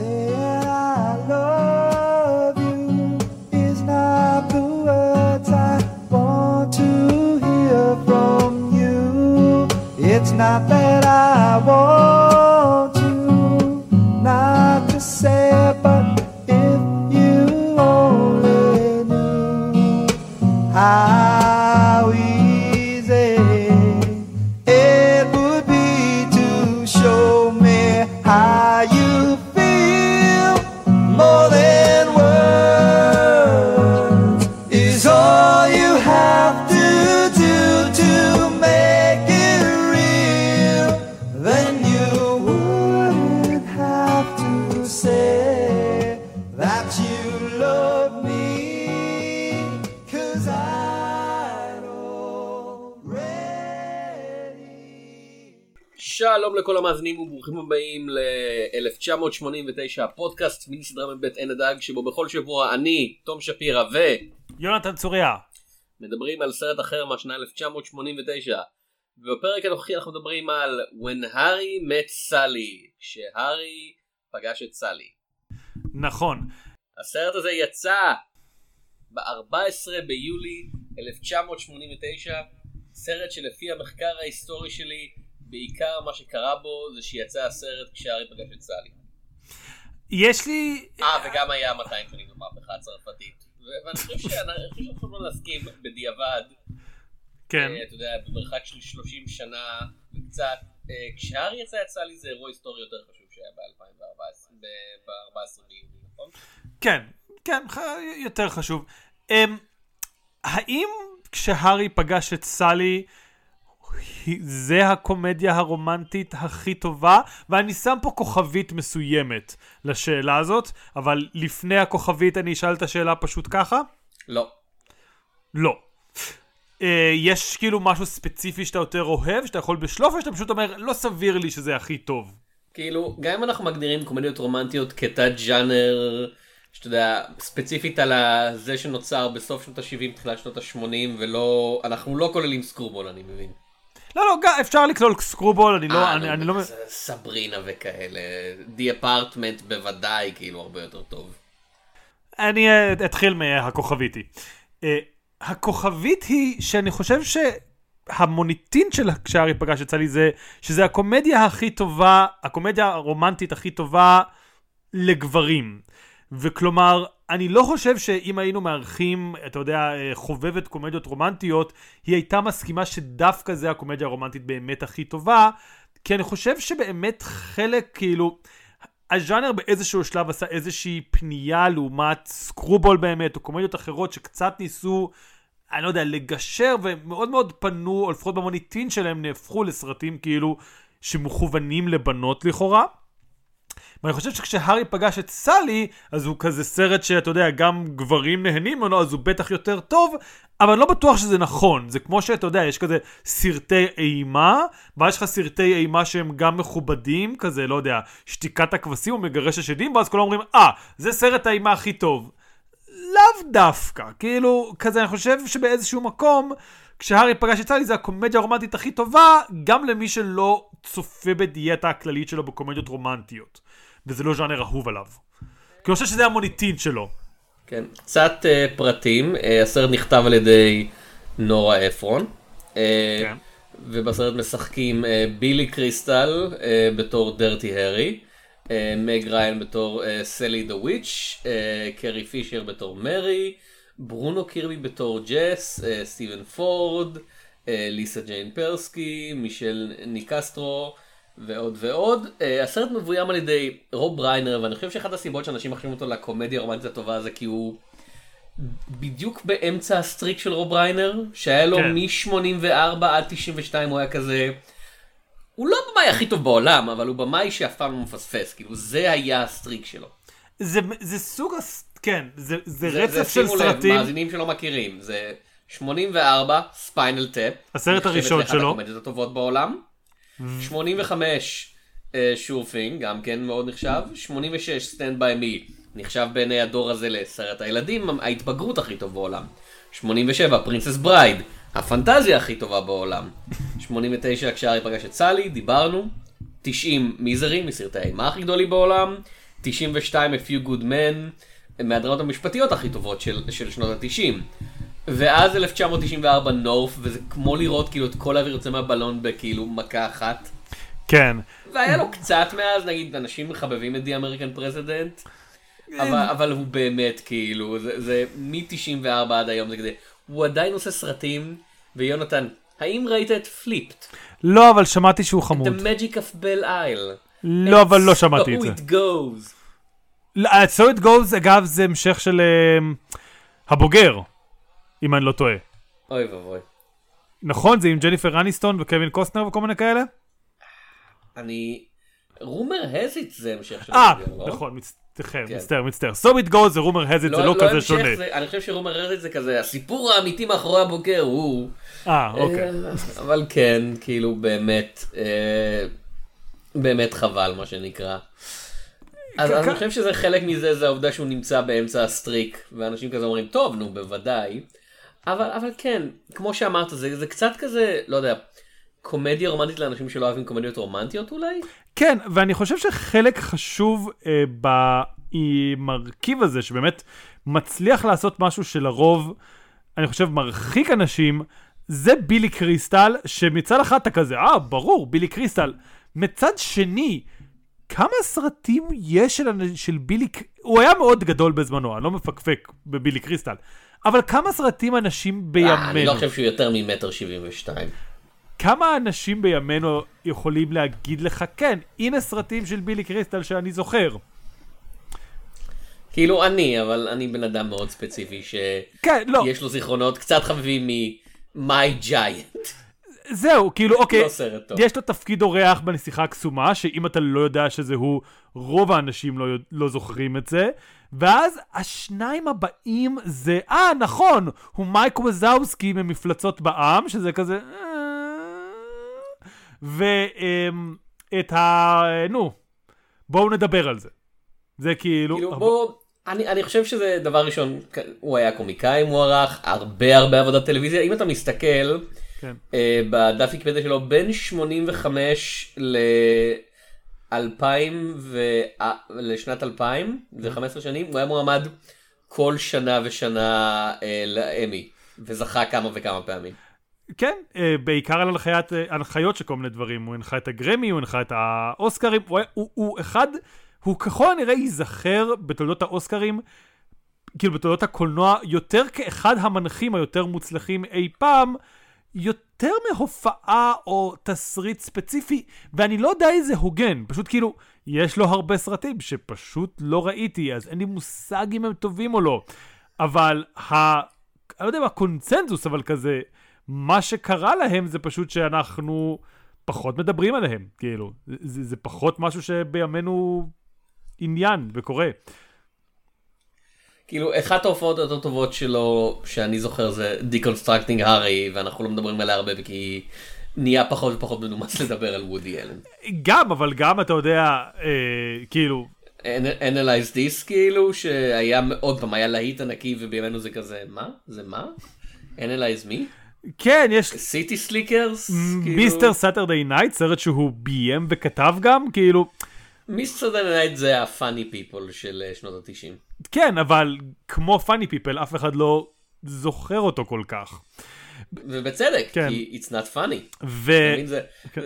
I love you is not the words I want to hear from you. It's not that וברוכים הבאים ל-1989 הפודקאסט מיני סדרה מבית עין הדג שבו בכל שבוע אני, תום שפירא יונתן צוריה. ומדברים על סרט אחר מהשנה 1989 ובפרק הנוכחי אנחנו מדברים על When Harry Met Sally שהארי פגש את סלי. נכון. הסרט הזה יצא ב-14 ביולי 1989 סרט שלפי המחקר ההיסטורי שלי בעיקר מה שקרה בו זה שיצא הסרט כשהארי פגש את סלי. יש לי... אה וגם היה 200 שנים במהפכה הצרפתית. ואני חושב שאנחנו יכולים להסכים בדיעבד, כן. אה, אתה יודע, במרחק של 30 שנה וקצת, אה, כשהארי יצא יצא לי זה אירוע היסטורי יותר חשוב שהיה ב-2014, ב-14 ביולי, נכון? כן. כן. יותר חשוב. אמ, האם כשהארי פגש את סלי היא- זה הקומדיה הרומנטית הכי טובה? ואני שם פה כוכבית מסוימת לשאלה הזאת, אבל לפני הכוכבית אני אשאל את השאלה פשוט ככה? לא. לא. אה, יש כאילו משהו ספציפי שאתה יותר אוהב, שאתה יכול בשלוף, או שאתה פשוט אומר, לא סביר לי שזה הכי טוב. כאילו, גם אם אנחנו מגדירים קומדיות רומנטיות כתת ג'אנר, שאתה יודע, ספציפית על זה שנוצר בסוף שנות ה-70, תחילת שנות ה-80, ולא, אנחנו לא כוללים סקרובול, אני מבין. לא, לא, אפשר לכלול סקרובול, אני לא, אה, אני, אני לא... סברינה וכאלה, The Apartment בוודאי, כאילו, הרבה יותר טוב. אני אה, אתחיל מהכוכבית היא. אה, הכוכבית היא שאני חושב שהמוניטין של כשארי פגש את סלי זה שזה הקומדיה הכי טובה, הקומדיה הרומנטית הכי טובה לגברים. וכלומר, אני לא חושב שאם היינו מארחים, אתה יודע, אה, חובבת קומדיות רומנטיות, היא הייתה מסכימה שדווקא זה הקומדיה הרומנטית באמת הכי טובה, כי אני חושב שבאמת חלק, כאילו, הז'אנר באיזשהו שלב עשה איזושהי פנייה לעומת סקרובול באמת, או קומדיות אחרות שקצת ניסו, אני לא יודע, לגשר, ומאוד מאוד פנו, או לפחות במוניטין שלהם, נהפכו לסרטים כאילו שמכוונים לבנות לכאורה. ואני חושב שכשהארי פגש את סלי, אז הוא כזה סרט שאתה יודע, גם גברים נהנים ממנו, אז הוא בטח יותר טוב, אבל אני לא בטוח שזה נכון. זה כמו שאתה יודע, יש כזה סרטי אימה, ואז יש לך סרטי אימה שהם גם מכובדים, כזה, לא יודע, שתיקת הכבשים או מגרש השדים, ואז כולם אומרים, אה, זה סרט האימה הכי טוב. לאו דווקא, כאילו, כזה, אני חושב שבאיזשהו מקום, כשהארי פגש את סלי זה הקומדיה הרומנטית הכי טובה, גם למי שלא צופה בדיאטה הכללית שלו בקומדיות רומנטיות. וזה לא ז'אנר אהוב עליו. כי אני חושב שזה המוניטין שלו. כן, קצת uh, פרטים, uh, הסרט נכתב על ידי נורה אפרון, uh, כן. ובסרט משחקים uh, בילי קריסטל uh, בתור דרטי הארי, uh, מג ריין בתור סלי דה וויץ', קרי פישר בתור מרי, ברונו קירבי בתור ג'ס, סטיבן פורד, uh, ליסה ג'יין פרסקי, מישל ניקסטרו. ועוד ועוד. Uh, הסרט מבוים על ידי רוב ריינר ואני חושב שאחת הסיבות שאנשים מחשיבים אותו לקומדיה הרומנטית הטובה זה כי הוא בדיוק באמצע ה streak של רוב ריינר שהיה לו כן. מ-84 עד 92 הוא היה כזה. הוא לא הבמאי הכי טוב בעולם אבל הוא במאי שאף פעם לא מפספס כאילו זה היה ה streak שלו. זה, זה סוג, הס... כן, זה, זה זה- רצף זה, של שימו לב, סרטים. מאזינים שלא מכירים זה 84 Spinal Tap. הסרט הראשון נחשבת שלו. לאחת הקומדיות הטובות בעולם. 85 Sure Thing גם כן מאוד נחשב. 86 Stand By Me נחשב בעיני הדור הזה לסרט הילדים ההתבגרות הכי טוב בעולם. 87 Princess Bride הפנטזיה הכי טובה בעולם. 89 כשהארי פגש את סאלי דיברנו. 90 מיזרי מסרטי האימה הכי גדולים בעולם. 92 A Few Good Men, מהדרמות המשפטיות הכי טובות של, של שנות ה-90. ואז 1994 נורף, וזה כמו לראות כאילו את כל האוויר יוצא מהבלון בכאילו מכה אחת. כן. והיה לו קצת מאז, נגיד, אנשים מחבבים את The American President, אבל, אבל הוא באמת כאילו, זה, זה מ-94 עד היום זה כזה, הוא עדיין עושה סרטים, ויונתן, האם ראית את Flipped? לא, אבל שמעתי שהוא חמוד. The Magic of Belle Isle. לא, אבל לא שמעתי את So זה. it goes. לא, So It Goes, אגב, זה המשך של אה, הבוגר, אם אני לא טועה. אוי ואבוי. נכון? זה עם ג'ניפר אניסטון וקווין קוסטנר וכל מיני כאלה? אני... Rumor Has It זה המשך של אה, לא? נכון, מצטער, כן. מצטער, מצטער. So It Goes זה Rumor Has It, זה לא כזה המשך, שונה. זה- אני חושב שרומר הזיט זה כזה, הסיפור האמיתי מאחורי הבוגר הוא... אה, אוקיי. אה, אבל כן, כאילו באמת, אה, באמת חבל מה שנקרא. אז אני חושב שזה חלק מזה, זה העובדה שהוא נמצא באמצע הסטריק, ואנשים כזה אומרים, טוב, נו, בוודאי. אבל, אבל כן, כמו שאמרת, זה, זה קצת כזה, לא יודע, קומדיה רומנטית לאנשים שלא אוהבים קומדיות רומנטיות אולי? כן, ואני חושב שחלק חשוב אה, במרכיב הזה, שבאמת מצליח לעשות משהו שלרוב, אני חושב, מרחיק אנשים, זה בילי קריסטל, שמצד אחד אתה כזה, אה, ברור, בילי קריסטל. מצד שני, כמה סרטים יש של, של בילי, הוא היה מאוד גדול בזמנו, אני לא מפקפק בבילי קריסטל, אבל כמה סרטים אנשים בימינו, אה, אני לא חושב שהוא יותר ממטר שבעים ושתיים. כמה אנשים בימינו יכולים להגיד לך, כן, הנה סרטים של בילי קריסטל שאני זוכר. כאילו אני, אבל אני בן אדם מאוד ספציפי, שיש כן, לא, לו זיכרונות קצת חביבים מ-My Giant. זהו, כאילו, אוקיי, לא סרט טוב. יש לו תפקיד אורח בנסיכה הקסומה, שאם אתה לא יודע שזה הוא, רוב האנשים לא, לא זוכרים את זה. ואז השניים הבאים זה, אה, נכון, הוא מייק וזאוסקי ממפלצות בעם, שזה כזה... "אה." ואת ה... נו, בואו נדבר על זה. זה כאילו... כאילו בוא, אני, אני חושב שזה דבר ראשון, הוא היה קומיקאי מוערך, הרבה הרבה עבודת טלוויזיה, אם אתה מסתכל כן. אה, בדף ויקיפדיה שלו, בין 85 ל... 2000 ו... אה, לשנת 2000, זה 15 שנים, הוא היה מועמד כל שנה ושנה אה, לאמי, וזכה כמה וכמה פעמים. כן, אה, בעיקר על הנחיית, אה, הנחיות של כל מיני דברים. הוא הנחה את הגרמי, הוא הנחה את האוסקרים. הוא, הוא, הוא אחד, הוא ככל הנראה ייזכר בתולדות האוסקרים, כאילו בתולדות הקולנוע, יותר כאחד המנחים היותר מוצלחים אי פעם, יותר מהופעה או תסריט ספציפי, ואני לא יודע איזה הוגן, פשוט כאילו, יש לו הרבה סרטים שפשוט לא ראיתי, אז אין לי מושג אם הם טובים או לא. אבל ה... אני לא יודע אם הקונצנזוס, אבל כזה, מה שקרה להם זה פשוט שאנחנו פחות מדברים עליהם, כאילו. זה, זה פחות משהו שבימינו עניין וקורה. כאילו, אחת ההופעות היותר טובות שלו, שאני זוכר, זה Deconstructing Harry, ואנחנו לא מדברים עליה הרבה, כי נהיה פחות ופחות מנומס לדבר על וודי אלן. גם, אבל גם, אתה יודע, אה, כאילו, Analyze This, כאילו, שהיה, עוד פעם, היה להיט ענקי, ובימינו זה כזה, מה? זה מה? Analyze me? כן, יש City Slickers? Mr. Saturday Night, סרט שהוא ביים וכתב גם, כאילו, Mr. Saturday Night זה ה Funny People של אה, שנות התשעים. כן, אבל כמו Funny People, אף אחד לא זוכר אותו כל כך. ובצדק, כן. כי it's not funny. ו... אתה מבין? זה-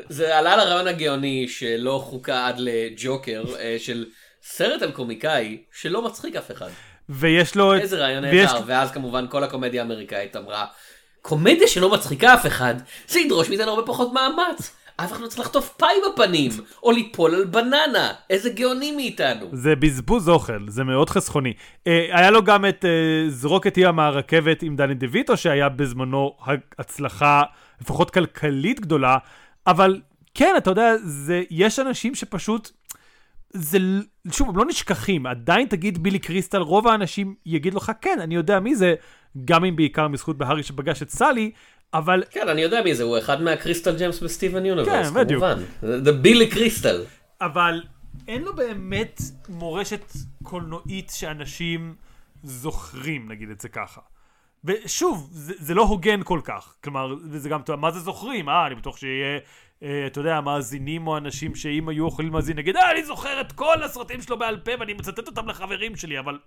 זה עלה לרעיון הגאוני שלא חוקה עד לג'וקר, אה, של סרט על קומיקאי שלא מצחיק אף אחד. ויש לו... איזה רעיון ויש- נהדר, ואז כמובן כל הקומדיה האמריקאית אמרה, קומדיה שלא מצחיקה אף אחד, זה ידרוש מאיתנו הרבה פחות מאמץ. אף אחד לא צריך לחטוף פאי בפנים, או ליפול על בננה, איזה גאונים מאיתנו. זה בזבוז אוכל, זה מאוד חסכוני. אה, היה לו גם את אה, זרוק את ים מהרכבת עם דני דויטו, שהיה בזמנו הצלחה לפחות כלכלית גדולה, אבל כן, אתה יודע, זה, יש אנשים שפשוט, זה, שוב, הם לא נשכחים, עדיין תגיד בילי קריסטל, רוב האנשים יגיד לך, כן, אני יודע מי זה, גם אם בעיקר בזכות בהארי שפגש את סלי, אבל כן, אני יודע מי זה, הוא אחד מהקריסטל ג'יימס בסטיבן יוניברס, כן, בדיוק. כמובן. זה בילי קריסטל. אבל אין לו באמת מורשת קולנועית שאנשים זוכרים, נגיד את זה ככה. ושוב, זה, זה לא הוגן כל כך. כלומר, וזה גם, מה זה זוכרים? אה, אני בטוח שיהיה אה, אתה יודע, מאזינים או אנשים שאם היו יכולים להאזין, נגיד, אה, אני זוכר את כל הסרטים שלו בעל פה ואני מצטט אותם לחברים שלי, אבל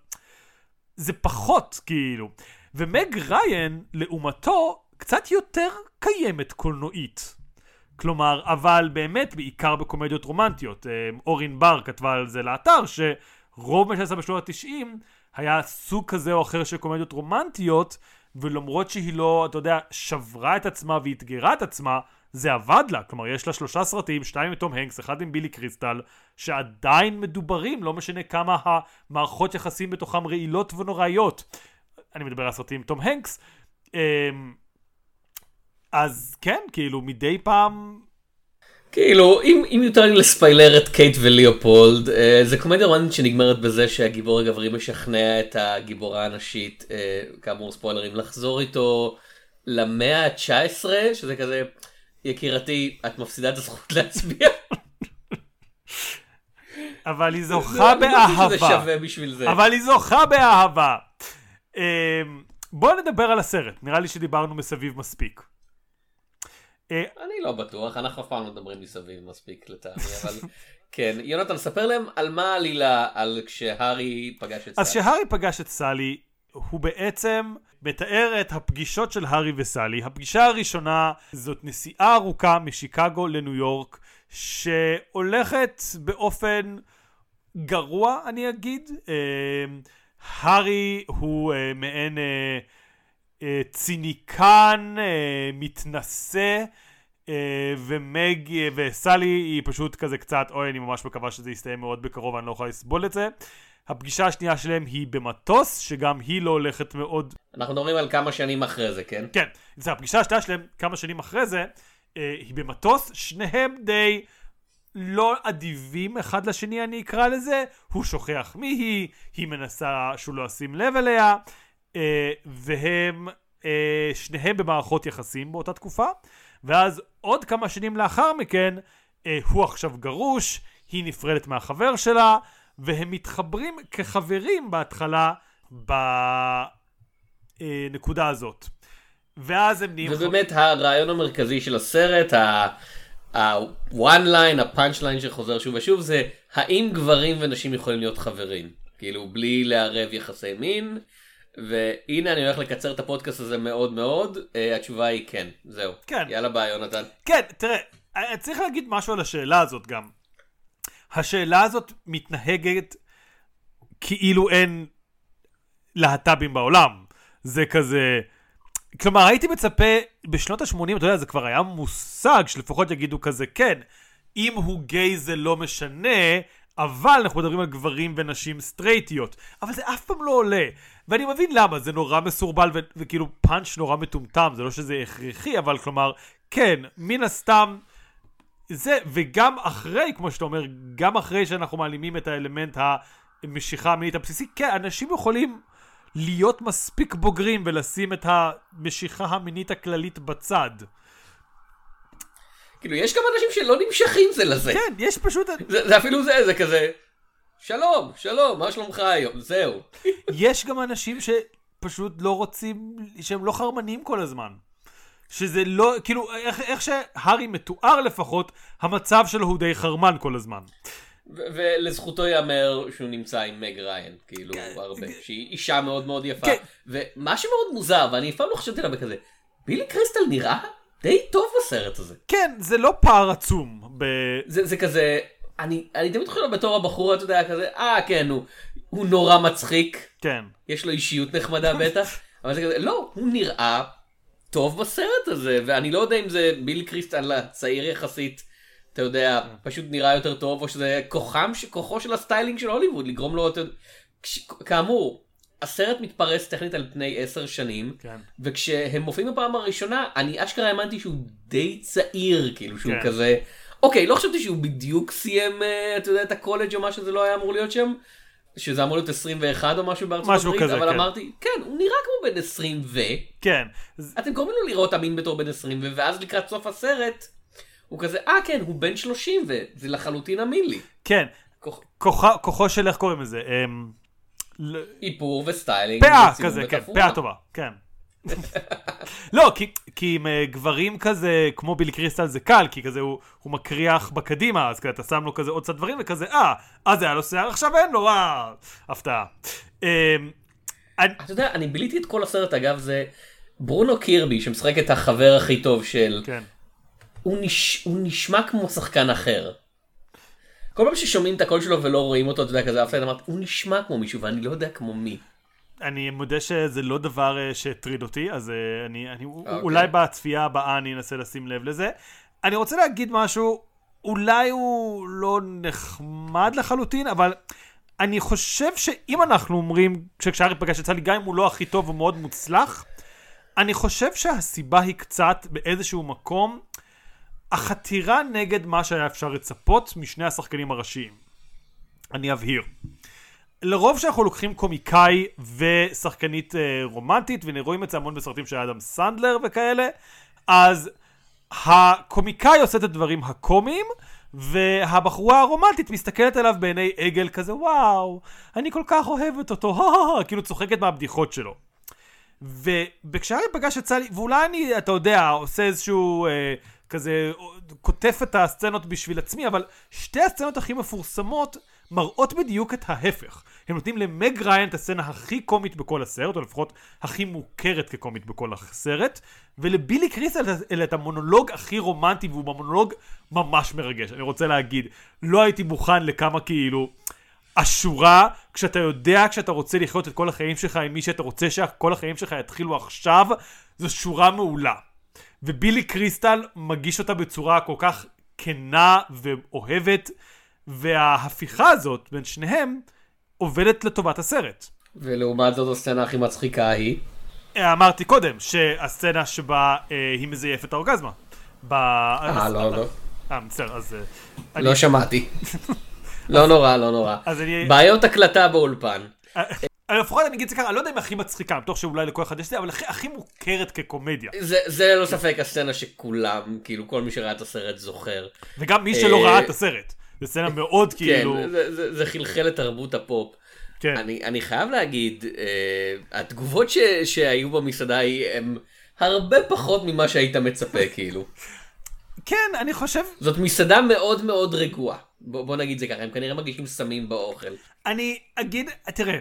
זה פחות, כאילו. ומג ריין, לעומתו, קצת יותר קיימת קולנועית. כלומר, אבל באמת בעיקר בקומדיות רומנטיות. אה, אורין בר כתבה על זה לאתר, שרוב מה שעשה בשנות ה-90 היה סוג כזה או אחר של קומדיות רומנטיות, ולמרות שהיא לא, אתה יודע, שברה את עצמה ואתגרה את עצמה, זה עבד לה. כלומר, יש לה שלושה סרטים, שתיים עם תום הנקס, אחד עם בילי קריסטל, שעדיין מדברים, לא משנה כמה המערכות יחסים בתוכם רעילות ונוראיות. אני מדבר על סרטים עם תום הנקס. אז כן, כאילו, מדי פעם... כאילו, אם, אם יותר לי לספיילר את קייט וליאופולד, אה, זה קומדיה רומנטית שנגמרת בזה שהגיבור הגברי משכנע את הגיבורה הנשית, אה, כאמור ספוילרים, לחזור איתו למאה ה-19, שזה כזה, יקירתי, את מפסידה את הזכות להצביע. אבל היא זוכה לא באהבה. שווה בשביל זה. אבל היא זוכה באהבה. אמ, בואו נדבר על הסרט, נראה לי שדיברנו מסביב מספיק. אה, אני לא בטוח, אנחנו אף פעם לא מדברים מסביב מספיק לטעמי, אבל כן. יונתן, ספר להם על מה העלילה על כשהארי פגש את אז סאלי. כשהארי פגש את סלי, הוא בעצם מתאר את הפגישות של הארי וסלי. הפגישה הראשונה זאת נסיעה ארוכה משיקגו לניו יורק, שהולכת באופן גרוע, אני אגיד. אה, הארי הוא אה, מעין אה, ציניקן, אה, מתנשא. אה, ומג אה, וסלי היא פשוט כזה קצת, אוי, אני ממש מקווה שזה יסתיים מאוד בקרוב, אני לא יכולה לסבול את זה. הפגישה השנייה שלהם היא במטוס, שגם היא לא הולכת מאוד... אנחנו מדברים על כמה שנים אחרי זה, כן? כן, זה הפגישה השנייה שלהם כמה שנים אחרי זה, אה, היא במטוס, שניהם די לא אדיבים אחד לשני, אני אקרא לזה. הוא שוכח מי היא, היא מנסה שהוא לא ישים לב אליה, אה, והם, אה, שניהם במערכות יחסים באותה תקופה, ואז עוד כמה שנים לאחר מכן, אה, הוא עכשיו גרוש, היא נפרדת מהחבר שלה, והם מתחברים כחברים בהתחלה בנקודה הזאת. ואז הם נהיים... ובאמת הרעיון המרכזי של הסרט, ה-one line, ה-punch line שחוזר שוב ושוב, זה האם גברים ונשים יכולים להיות חברים? כאילו, בלי לערב יחסי מין. והנה אני הולך לקצר את הפודקאסט הזה מאוד מאוד, uh, התשובה היא כן, זהו. כן. יאללה ביי יונתן. כן, תראה, אני צריך להגיד משהו על השאלה הזאת גם. השאלה הזאת מתנהגת כאילו אין להט"בים בעולם. זה כזה... כלומר, הייתי מצפה, בשנות ה-80, אתה יודע, זה כבר היה מושג שלפחות יגידו כזה, כן, אם הוא גיי זה לא משנה, אבל אנחנו מדברים על גברים ונשים סטרייטיות. אבל זה אף פעם לא עולה. ואני מבין למה, זה נורא מסורבל ו- וכאילו פאנץ' נורא מטומטם, זה לא שזה הכרחי, אבל כלומר, כן, מן הסתם, זה, וגם אחרי, כמו שאתה אומר, גם אחרי שאנחנו מעלימים את האלמנט המשיכה המינית הבסיסי, כן, אנשים יכולים להיות מספיק בוגרים ולשים את המשיכה המינית הכללית בצד. כאילו, יש גם אנשים שלא נמשכים זה לזה. כן, יש פשוט... זה, זה אפילו זה, זה כזה, שלום, שלום, מה שלומך היום? זהו. יש גם אנשים שפשוט לא רוצים, שהם לא חרמנים כל הזמן. שזה לא, כאילו, איך, איך שהארי מתואר לפחות, המצב שלו הוא די חרמן כל הזמן. ולזכותו ייאמר שהוא נמצא עם מג ריין, כאילו, הרבה, שהיא אישה מאוד מאוד יפה. כן. ומה שמאוד מוזר, ואני אף פעם לא חשבתי עליו בכזה, בילי קריסטל נראה די טוב בסרט הזה. כן, זה לא פער עצום. ב... זה, זה כזה, אני, אני תמיד חושב בתור הבחור, אתה יודע, כזה, אה, כן, הוא, הוא נורא מצחיק, כן. יש לו אישיות נחמדה בטח, אבל זה כזה, לא, הוא נראה טוב בסרט הזה, ואני לא יודע אם זה בילי קריסטל הצעיר יחסית, אתה יודע, פשוט נראה יותר טוב, או שזה כוחם, כוחו של הסטיילינג של הוליווד, לגרום לו, אתה יודע, כש- כאמור, הסרט מתפרש טכנית על פני עשר שנים, כן. וכשהם מופיעים בפעם הראשונה, אני אשכרה האמנתי שהוא די צעיר, כאילו שהוא כן. כזה, אוקיי, לא חשבתי שהוא בדיוק סיים, אה, אתה יודע, את הקולג' או מה שזה לא היה אמור להיות שם, שזה אמור להיות 21 או משהו בארצות משהו הברית, כזה, אבל כן. אמרתי, כן, הוא נראה כמו בן 20 ו... כן. אתם גורמים לו להיראות אמין בתור בן 20 ו... ואז לקראת סוף הסרט, הוא כזה, אה כן, הוא בן 30 וזה לחלוטין אמין לי. כן. כוח- כוחה, כוחו של, איך קוראים לזה? אמ, איפור וסטיילינג. פאה כזה, כן. פאה טובה, כן. לא, כי, כי עם uh, גברים כזה, כמו בילי קריסטל זה קל, כי כזה הוא, הוא מקריח מקדימה, אז כזה אתה שם לו כזה עוד קצת דברים, וכזה, אה, אז היה לו שיער, עכשיו אין לו, אה, הפתעה. אני, אתה יודע, אני ביליתי את כל הסרט, אגב, זה ברונו קירבי, שמשחק את החבר הכי טוב של... כן. הוא, נש... הוא נשמע כמו שחקן אחר. כל פעם ששומעים את הקול שלו ולא רואים אותו, אתה יודע, כזה, אף אחד אמר, הוא נשמע כמו מישהו, ואני לא יודע כמו מי. אני מודה שזה לא דבר uh, שהטריד אותי, אז uh, אני, אני אוקיי. אולי בצפייה הבאה אני אנסה לשים לב לזה. אני רוצה להגיד משהו, אולי הוא לא נחמד לחלוטין, אבל אני חושב שאם אנחנו אומרים, כשהארי פגש את סלי, גם אם הוא לא הכי טוב, הוא מאוד מוצלח, אני חושב שהסיבה היא קצת באיזשהו מקום החתירה נגד מה שהיה אפשר לצפות משני השחקנים הראשיים. אני אבהיר. לרוב כשאנחנו לוקחים קומיקאי ושחקנית אה, רומנטית, ורואים את זה המון בסרטים של אדם סנדלר וכאלה, אז הקומיקאי עושה את הדברים הקומיים, והבחורה הרומנטית מסתכלת עליו בעיני עגל כזה, וואו, אני כל כך אוהבת אותו, כאילו צוחקת מהבדיחות שלו. וכשהארי פגש את סלי, ואולי אני, אתה יודע, עושה איזשהו אה, כזה, כותף את הסצנות בשביל עצמי, אבל שתי הסצנות הכי מפורסמות מראות בדיוק את ההפך. הם נותנים למג ריין את הסצנה הכי קומית בכל הסרט, או לפחות הכי מוכרת כקומית בכל הסרט, ולבילי קריסטל את המונולוג הכי רומנטי, והוא מונולוג ממש מרגש. אני רוצה להגיד, לא הייתי מוכן לכמה כאילו... השורה, כשאתה יודע, כשאתה רוצה לחיות את כל החיים שלך עם מי שאתה רוצה שכל החיים שלך יתחילו עכשיו, זו שורה מעולה. ובילי קריסטל מגיש אותה בצורה כל כך כנה ואוהבת, וההפיכה הזאת בין שניהם עובדת לטובת הסרט. ולעומת זאת הסצנה הכי מצחיקה היא... אמרתי קודם, שהסצנה שבה אה, היא מזייפת האורגזמה. ב... אה, לא, לא. אה, בסדר, אז... אה, לא אני- שמעתי. לא נורא, לא נורא. אז אני... בעיות הקלטה באולפן. אה, לפחות אני אגיד את זה ככה, אני לא יודע אם הכי מצחיקה, בטוח שאולי לכל אחד יש זה, אבל הכי, הכי מוכרת כקומדיה. זה, זה ללא ספק הסצנה שכולם, כאילו כל מי שראה את הסרט זוכר. וגם מי שלא אה, ראה את הסרט. זו סצנה מאוד כן, כאילו... זה, זה, זה חלחל לתרבות הפופ. כן. אני, אני חייב להגיד, אה, התגובות ש, שהיו במסעדה היא הם הרבה פחות ממה שהיית מצפה, כאילו. כן, אני חושב... זאת מסעדה מאוד מאוד רגועה. בוא, בוא נגיד זה ככה, הם כנראה מרגישים סמים באוכל. אני אגיד, תראה,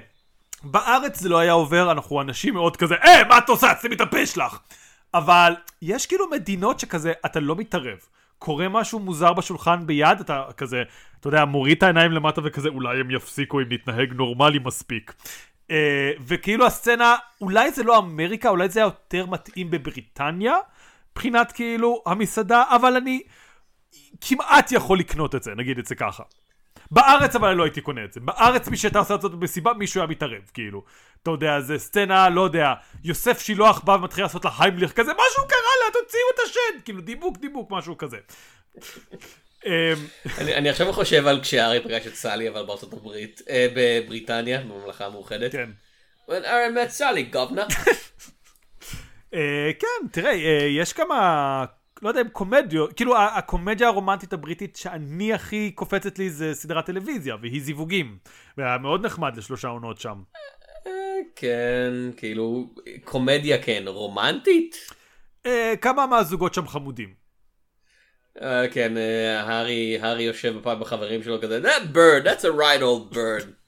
בארץ זה לא היה עובר, אנחנו אנשים מאוד כזה, אה, מה את עושה? שימי את הפה שלך. אבל יש כאילו מדינות שכזה, אתה לא מתערב. קורה משהו מוזר בשולחן ביד, אתה כזה, אתה יודע, מוריד את העיניים למטה וכזה, אולי הם יפסיקו אם נתנהג נורמלי מספיק. אה, וכאילו הסצנה, אולי זה לא אמריקה, אולי זה היה יותר מתאים בבריטניה, מבחינת כאילו המסעדה, אבל אני כמעט יכול לקנות את זה, נגיד את זה ככה. בארץ אבל אני לא הייתי קונה את זה. בארץ מי שהייתה עושה את זה במסיבה, מישהו היה מתערב, כאילו. אתה יודע, זה סצנה, לא יודע, יוסף שילוח בא ומתחיל לעשות לה היימליך כזה, משהו קרה לה, תוציאו את השד! כאילו, דיבוק, דיבוק, משהו כזה. אמ, אני, עכשיו חושב על כשארי פגש את סלי, אבל בארצות הברית, אה, בבריטניה, בממלכה המאוחדת. כן. When Aaron met Sally, governor. אה, כן, תראה, אה, יש כמה, לא יודע אם קומדיות, כאילו הקומדיה הרומנטית הבריטית שאני הכי קופצת לי זה סדרת טלוויזיה, והיא זיווגים. והיה מאוד נחמד לשלושה עונות שם. אה, כן, כאילו, קומדיה כן, רומנטית? אה, כמה מהזוגות שם חמודים. אה, כן, הארי יושב בפעם בחברים שלו כזה, that bird, that's a right old bird.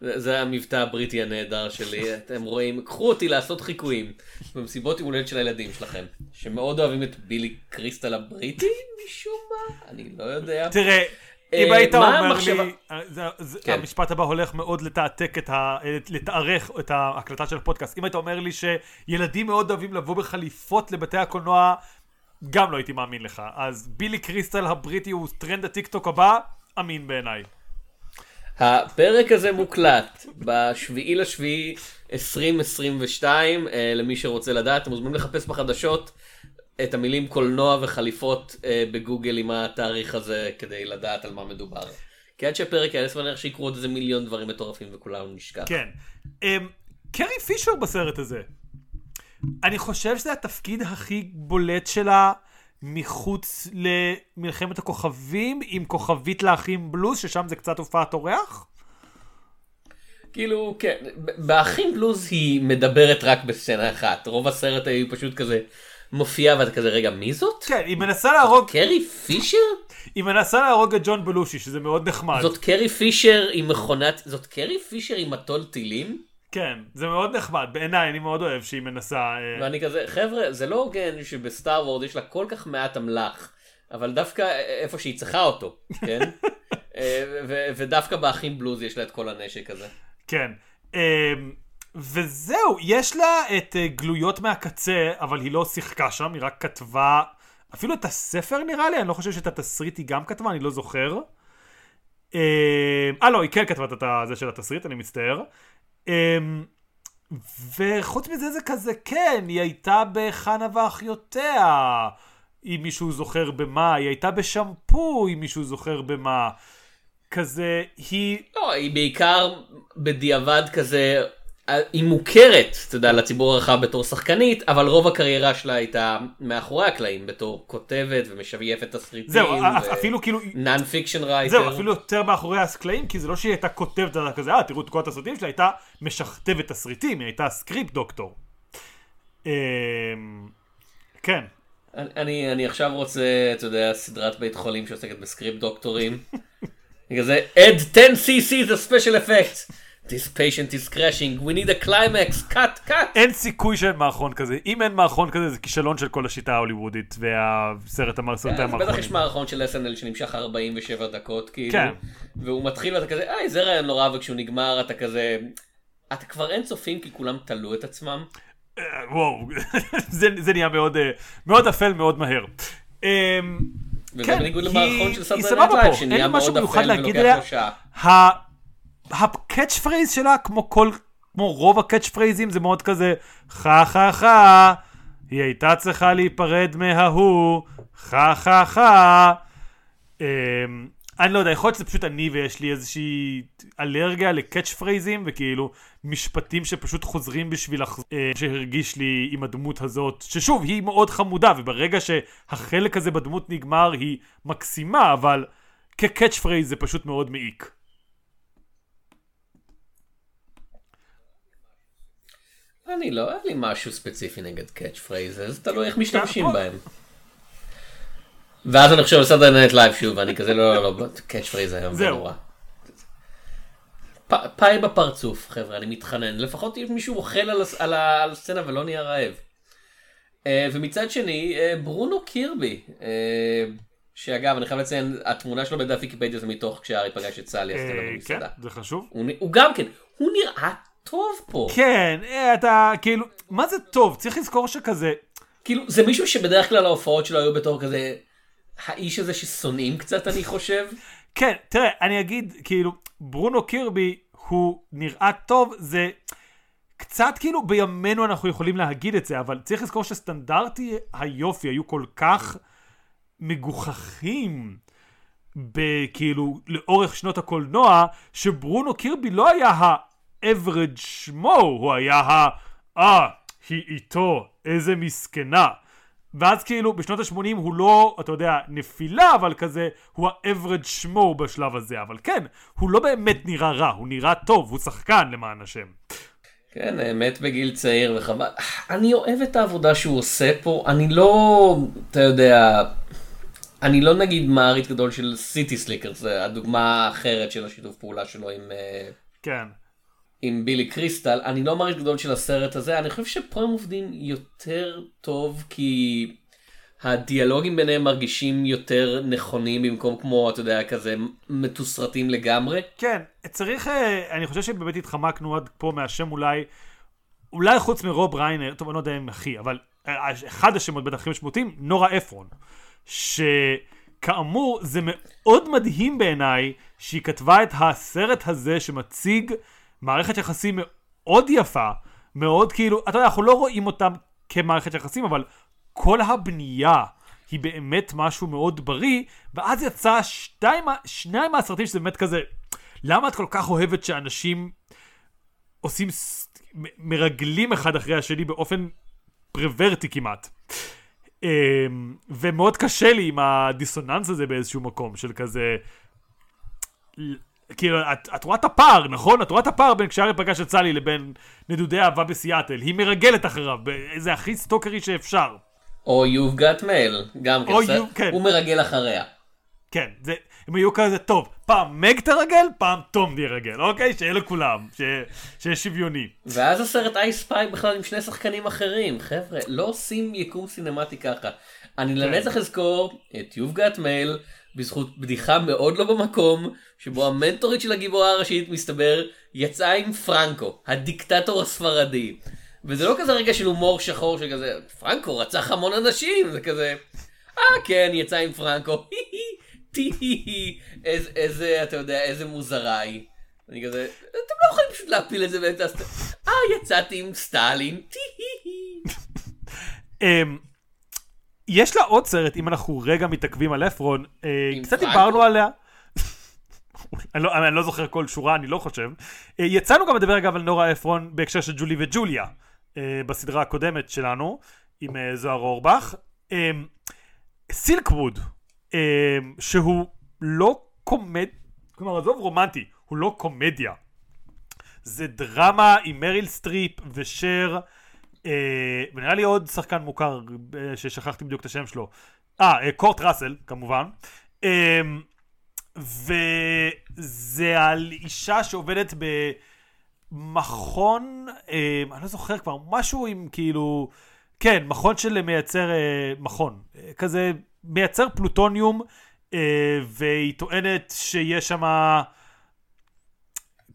זה- המבטא הבריטי הנהדר שלי, אתם רואים, קחו אותי לעשות חיקויים במסיבות יום הולדת של הילדים שלכם, שמאוד אוהבים את בילי קריסטל הבריטי משום מה, אני לא יודע. תראה, אם אה, היית מה אומר לי, אה, כן. המשפט הבא הולך מאוד לתעתק את ה... לתארך את ההקלטה של הפודקאסט. אם היית אומר לי שילדים מאוד אוהבים לבוא בחליפות לבתי הקולנוע, גם לא הייתי מאמין לך. אז בילי קריסטל הבריטי הוא טרנד הטיקטוק הבא, אמין בעיניי. הפרק הזה מוקלט בשביעי לשביעי 2022, אה, למי שרוצה לדעת, אתם מוזמנים לחפש בחדשות את המילים קולנוע וחליפות אה, בגוגל עם התאריך הזה כדי לדעת על מה מדובר. כי עד שהפרק יעלה סבבה שיקרו עוד איזה מיליון דברים מטורפים וכולנו נשכח. כן. אמ, קרי פישר בסרט הזה. אני חושב שזה התפקיד הכי בולט שלה מחוץ למלחמת הכוכבים, עם כוכבית לאחים בלוז, ששם זה קצת הופעת אורח. כאילו, כן, באחים בלוז היא מדברת רק בסצנה אחת, רוב הסרט היא פשוט כזה מופיעה ואתה כזה, רגע, מי זאת? כן, היא מנסה להרוג, קרי פישר? היא מנסה להרוג את ג'ון בלושי, שזה מאוד נחמד. זאת קרי פישר עם מכונת, זאת קרי פישר עם מטול טילים? כן, זה מאוד נחמד, בעיניי, אני מאוד אוהב שהיא מנסה... אה, ואני כזה, חבר'ה, זה לא הוגן שבסטאר וורד יש לה כל כך מעט אמל"ח, אבל דווקא איפה שהיא צריכה אותו, כן? אה, ודווקא באחים בלוז יש לה את כל הנשק הזה. כן. אמ, וזהו, יש לה את אה, גלויות מהקצה, אבל היא לא שיחקה שם, היא רק כתבה, אפילו את הספר נראה לי, אני לא חושב שאת התסריט היא גם כתבה, אני לא זוכר. אמ, אה, לא, היא כן כתבה את זה של התסריט, אני מצטער. אמ, וחוץ מזה זה כזה, כן, היא הייתה בחנה ואחיותיה, אם מישהו זוכר במה, היא הייתה בשמפו, אם מישהו זוכר במה. כזה, היא... לא, היא בעיקר בדיעבד כזה, היא מוכרת, אתה יודע, לציבור הרחב בתור שחקנית, אבל רוב הקריירה שלה הייתה מאחורי הקלעים, בתור כותבת ומשייפת תסריטים. זהו, אפ- אפילו כאילו... non-fiction writer. זהו, אפילו יותר מאחורי הקלעים, כי זה לא שהיא הייתה כותבת על כזה, אה, תראו את כל התסריטים שלה, הייתה משכתבת תסריטים, היא הייתה script doctor. אמ, כן. אני, אני, עכשיו רוצה, אתה יודע, סדרת בית חולים שעוסקת ב script דוקטורים. בגלל זה, add 10 cc the special effects. This patient is crashing, we need a climax, cut, cut. אין סיכוי שאין מערכון כזה. אם אין מערכון כזה, זה כישלון של כל השיטה ההוליוודית והסרט המרסרטי אז בטח יש המערכונים. מערכון של SNL שנמשך 47 דקות, כאילו. כן. והוא מתחיל ואתה כזה, איי, זה רעיון נורא, וכשהוא נגמר אתה כזה... אתה כבר אין צופים כי כולם תלו את עצמם. אה, וואו, זה זה נהיה מאוד אה, מאוד אפל מאוד מהר. אמ, וזה כן, בניגוד למערכון של Night Live, שנהיה מאוד אפל ולוקח. לו שעה. ה catch phrase שלה, כמו כל, כמו רוב ה catch phraseים, זה מאוד כזה חה חה חה, היא הייתה צריכה להיפרד מההוא, חה חה חה. אמ, אני לא יודע, יכול להיות שזה פשוט אני ויש לי איזושהי אלרגיה ל catch phraseים, וכאילו משפטים שפשוט חוזרים בשביל לח... אה, שהרגיש לי עם הדמות הזאת, ששוב, היא מאוד חמודה, וברגע שהחלק הזה בדמות נגמר, היא מקסימה, אבל כ catch phrase זה פשוט מאוד מעיק. אני לא, אין לי משהו ספציפי נגד catch phrases, תלוי איך משתמשים בהם. ואז אני חושב על Saturday Night Live שוב, ואני כזה לא, לא, לא, catch phrase היום זה. נורא. פאי בפרצוף, חבר'ה, אני מתחנן. לפחות אם מישהו אוכל על, על, על הסצנה ולא נהיה רעב. אה, ומצד שני, אה, ברונו קירבי, אה, שאגב, אני חייב לציין, התמונה שלו בדף ויקיפדיה זה מתוך כשארי פגש את סלי, הסצנה אה, כן, במסעדה. זה חשוב. הוא, הוא גם כן, הוא נראה טוב פה. כן, אה, אתה כאילו, מה זה טוב? צריך לזכור שכזה, כאילו, זה מישהו שבדרך כלל ההופעות שלו היו בתור כזה, האיש הזה ששונאים קצת, אני חושב. כן, תראה, אני אגיד, כאילו, ברונו קירבי הוא נראה טוב, זה קצת כאילו בימינו אנחנו יכולים להגיד את זה, אבל צריך לזכור שסטנדרטי היופי היו כל כך מגוחכים. בכאילו לאורך שנות הקולנוע שברונו קירבי לא היה ה-average שמו הוא היה ה... אה, היא איתו, איזה מסכנה. ואז כאילו בשנות ה-80 הוא לא, אתה יודע, נפילה, אבל כזה, הוא ה-average שמו בשלב הזה. אבל כן, הוא לא באמת נראה רע, הוא נראה טוב, הוא שחקן למען השם. כן, מת בגיל צעיר וחבל. אני אוהב את העבודה שהוא עושה פה, אני לא, אתה יודע, אני לא נגיד מעריץ גדול של סיטי סליקר, זה הדוגמה האחרת של השיתוף פעולה שלו עם, אה, כן. עם בילי קריסטל. אני לא מעריץ גדול של הסרט הזה, אני חושב שפה הם עובדים יותר טוב כי הדיאלוגים ביניהם מרגישים יותר נכונים במקום כמו, אתה יודע, כזה מתוסרטים לגמרי. כן, צריך, אה, אני חושב שבאמת התחמקנו עד פה מהשם אולי, אולי חוץ מרוב ריינר, טוב, אני לא יודע אם הכי, אבל אה, אחד השמות בטח הכי משמעותיים, נורה אפרון. שכאמור, זה מאוד מדהים בעיניי שהיא כתבה את הסרט הזה שמציג מערכת יחסים מאוד יפה, מאוד כאילו, אתה יודע, אנחנו לא רואים אותם כמערכת יחסים, אבל כל הבנייה היא באמת משהו מאוד בריא, ואז יצא שתיים, שניים מהסרטים שזה באמת כזה, למה את כל כך אוהבת שאנשים עושים, מרגלים אחד אחרי השני באופן פרוורטי כמעט. אמ, ומאוד קשה לי עם הדיסוננס הזה באיזשהו מקום של כזה, כאילו, את, את רואה את הפער, נכון? את רואה את הפער בין כשארי פגש את סלי לבין נדודי אהבה בסיאטל. היא מרגלת אחריו, זה הכי סטוקרי שאפשר. או You've got mail, גם או כן, You- כן. הוא מרגל אחריה. כן, זה, הם היו כזה, טוב, פעם מג תרגל, פעם תום ירגל, אוקיי? שיהיה לכולם, ש, שיהיה שוויוני. ואז הסרט אייס פייק בכלל עם שני שחקנים אחרים. חבר'ה, לא עושים יקום סינמטי ככה. אני לנצח אזכור את You've got mail בזכות בדיחה מאוד לא במקום, שבו המנטורית של הגיבורה הראשית מסתבר יצאה עם פרנקו, הדיקטטור הספרדי. וזה לא כזה רגע של הומור שחור שכזה, פרנקו רצח המון אנשים, זה כזה, אה כן, יצא עם פרנקו, איזה, אתה יודע, איזה מוזרה היא. אני כזה, אתם לא יכולים פשוט להפיל את זה באמצע הסרט. אה, יצאתי עם סטלין, טי אמ, יש לה עוד סרט, אם אנחנו רגע מתעכבים על אפרון, אה, קצת? דיברנו עליה. אני לא, אני לא זוכר כל שורה, אני לא חושב. אה, יצאנו גם לדבר אגב על נורה אפרון בהקשר של ג'ולי וג'וליה, אה, בסדרה הקודמת שלנו, עם זוהר אורבך. סילקווד, שהוא לא קומד... כלומר, עזוב רומנטי, הוא לא קומדיה. זה דרמה עם מריל סטריפ ושר, ונראה לי עוד שחקן מוכר אה, ששכחתי בדיוק את השם שלו. אה, אה, קורט ראסל, כמובן. אה, וזה על אישה שעובדת במכון, אה, אני לא זוכר כבר, משהו עם כאילו, כן, מכון של מייצר, אה, מכון, אה, כזה מייצר פלוטוניום, אה, והיא טוענת שיש שם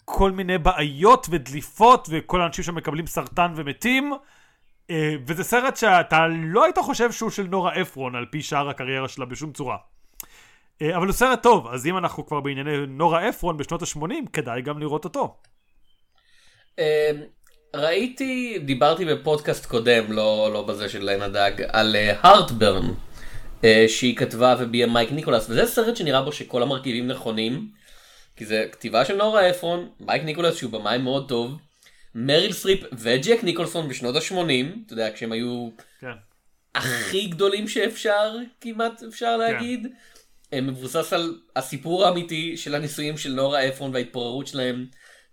כל מיני בעיות ודליפות, וכל האנשים שם מקבלים סרטן ומתים. אה, וזה סרט שאתה לא היית חושב שהוא של נורה אפרון על פי שאר הקריירה שלה בשום צורה. אה, אבל הוא סרט טוב, אז אם אנחנו כבר בענייני נורה אפרון בשנות ה-80, כדאי גם לראות אותו. אה, ראיתי, דיברתי בפודקאסט קודם, לא, לא בזה של לנה דג, על Heartburn, שהיא כתבה וביים מייק ניקולס, וזה סרט שנראה בו שכל המרכיבים נכונים, כי זה כתיבה של נורה אפרון, מייק ניקולס שהוא במאי מאוד טוב, מריל סטריפ וג'ק ניקולסון בשנות ה-80, אתה יודע, כשהם היו כן. הכי גדולים שאפשר, כמעט אפשר להגיד. הם מבוסס על הסיפור האמיתי של הנישואים של נורה אפרון וההתפוררות שלהם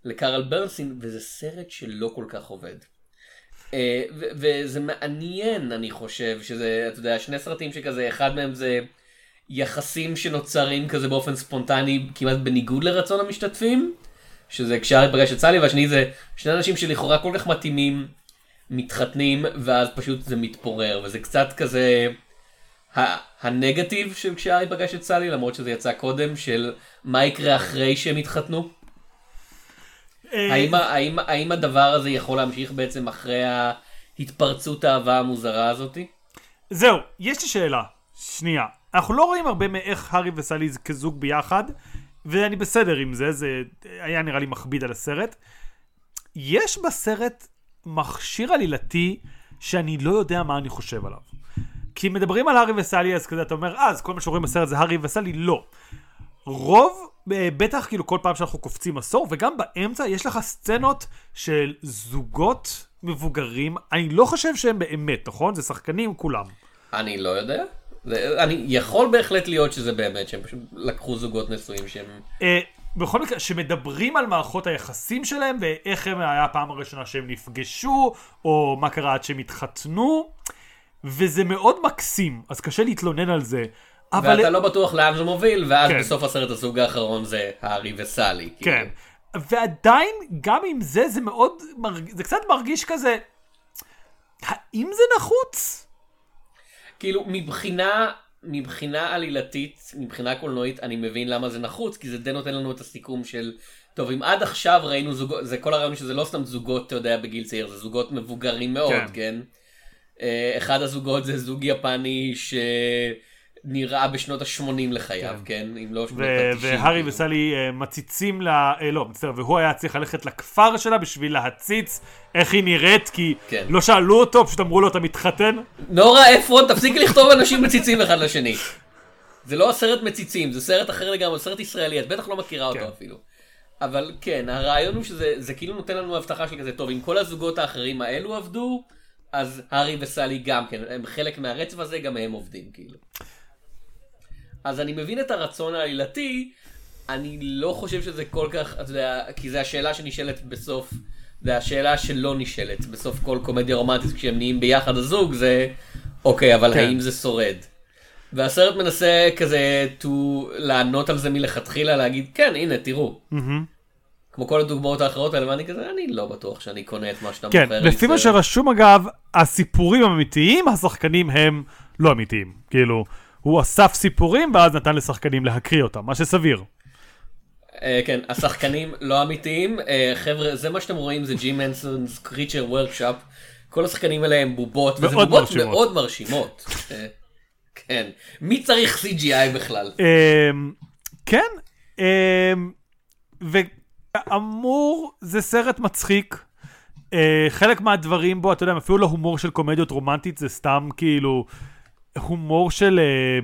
לקרל ברנסטין, וזה סרט שלא כל כך עובד. אה, וזה מעניין, אני חושב, שזה, אתה יודע, שני סרטים שכזה, אחד מהם זה יחסים שנוצרים כזה באופן ספונטני, כמעט בניגוד לרצון המשתתפים, שזה כשארי פגש את סלי, והשני זה שני אנשים שלכאורה כל כך מתאימים, מתחתנים, ואז פשוט זה מתפורר, וזה קצת כזה... הנגטיב של כשארי פגש את סלי, למרות שזה יצא קודם, של מה יקרה אחרי שהם יתחתנו. אה, האם, האם, האם הדבר הזה יכול להמשיך בעצם אחרי ההתפרצות האהבה המוזרה הזאתי? זהו, יש לי שאלה. שנייה. אנחנו לא רואים הרבה מאיך הארי וסלי זה כזוג ביחד, ואני בסדר עם זה, זה היה נראה לי מכביד על הסרט. יש בסרט מכשיר עלילתי שאני לא יודע מה אני חושב עליו. כי מדברים על הארי וסלי, אז כזה אתה אומר, אה, אז כל מה שרואים בסרט זה הארי וסלי, לא. רוב, אה, בטח כאילו כל פעם שאנחנו קופצים עשור, וגם באמצע יש לך סצנות של זוגות מבוגרים, אני לא חושב שהם באמת, נכון? זה שחקנים כולם. אני לא יודע. זה, אני יכול בהחלט להיות שזה באמת שהם פשוט לקחו זוגות נשואים שהם אה, בכל מקרה, שמדברים על מערכות היחסים שלהם, ואיך הם היה הפעם הראשונה שהם נפגשו, או מה קרה עד שהם התחתנו, וזה מאוד מקסים, אז קשה להתלונן על זה. אבל... ואתה לא בטוח לאן זה מוביל ואז כן. בסוף הסרט הזוג האחרון זה הארי וסלי. כן. כאילו. ועדיין, גם עם זה, זה מאוד, מרג... זה קצת מרגיש כזה, האם זה נחוץ? כאילו מבחינה מבחינה עלילתית מבחינה קולנועית אני מבין למה זה נחוץ כי זה די נותן לנו את הסיכום של טוב אם עד עכשיו ראינו זוגות זה כל הרעיון שזה לא סתם זוגות אתה יודע בגיל צעיר זה זוגות מבוגרים מאוד כן. כן. אה, אחד הזוגות זה זוג יפני שנראה בשנות ה-80 לחייו כן, אם לא שנות ו- ה-90. והארי וסלי אה, מציצים לה, אה, לא, מצטער, והוא היה צריך ללכת לכפר שלה בשביל להציץ איך היא נראית, כי כן. לא שאלו אותו, פשוט אמרו לו, אתה מתחתן? נורה אפרון תפסיק לכתוב אנשים מציצים אחד לשני. זה לא הסרט מציצים זה סרט אחר לגמרי סרט ישראלי את בטח לא מכירה אותו כן. אפילו. אבל כן הרעיון הוא שזה זה כאילו נותן לנו הבטחה של כזה טוב אם כל הזוגות האחרים האלו עבדו אז הארי וסלי גם כן הם חלק מהרצף הזה גם הם עובדים כאילו. אז אני מבין את הרצון העלילתי אני לא חושב שזה כל כך, אתה יודע, כי זו השאלה שנשאלת בסוף, זה השאלה שלא נשאלת בסוף כל קומדיה רומנטית כשהם נהיים ביחד הזוג זה, אוקיי, אבל כן. האם זה שורד? והסרט מנסה כזה to לענות על זה מלכתחילה, להגיד כן, הנה, תראו. כמו כל הדוגמאות האחרות האלה, ואני כזה, אני לא בטוח שאני קונה את מה שאתה כן, מוכר לי. לפי מה שרשום אגב, הסיפורים הם אמיתיים, השחקנים הם לא אמיתיים. כאילו, הוא אסף סיפורים ואז נתן לשחקנים להקריא אותם, מה שסביר. אה, כן, השחקנים לא אמיתיים. אה, חבר'ה, זה מה שאתם רואים, זה ג'י מנסונס קריצ'ר וורקשופ. כל השחקנים האלה הם בובות, וזה בובות. מאוד מרשימות. אה, כן. מי צריך CGI בכלל? כן, אמ, וכאמור, זה סרט מצחיק. חלק מהדברים בו, אתה יודע, אפילו לא הומור של קומדיות רומנטית, זה סתם כאילו הומור של אה,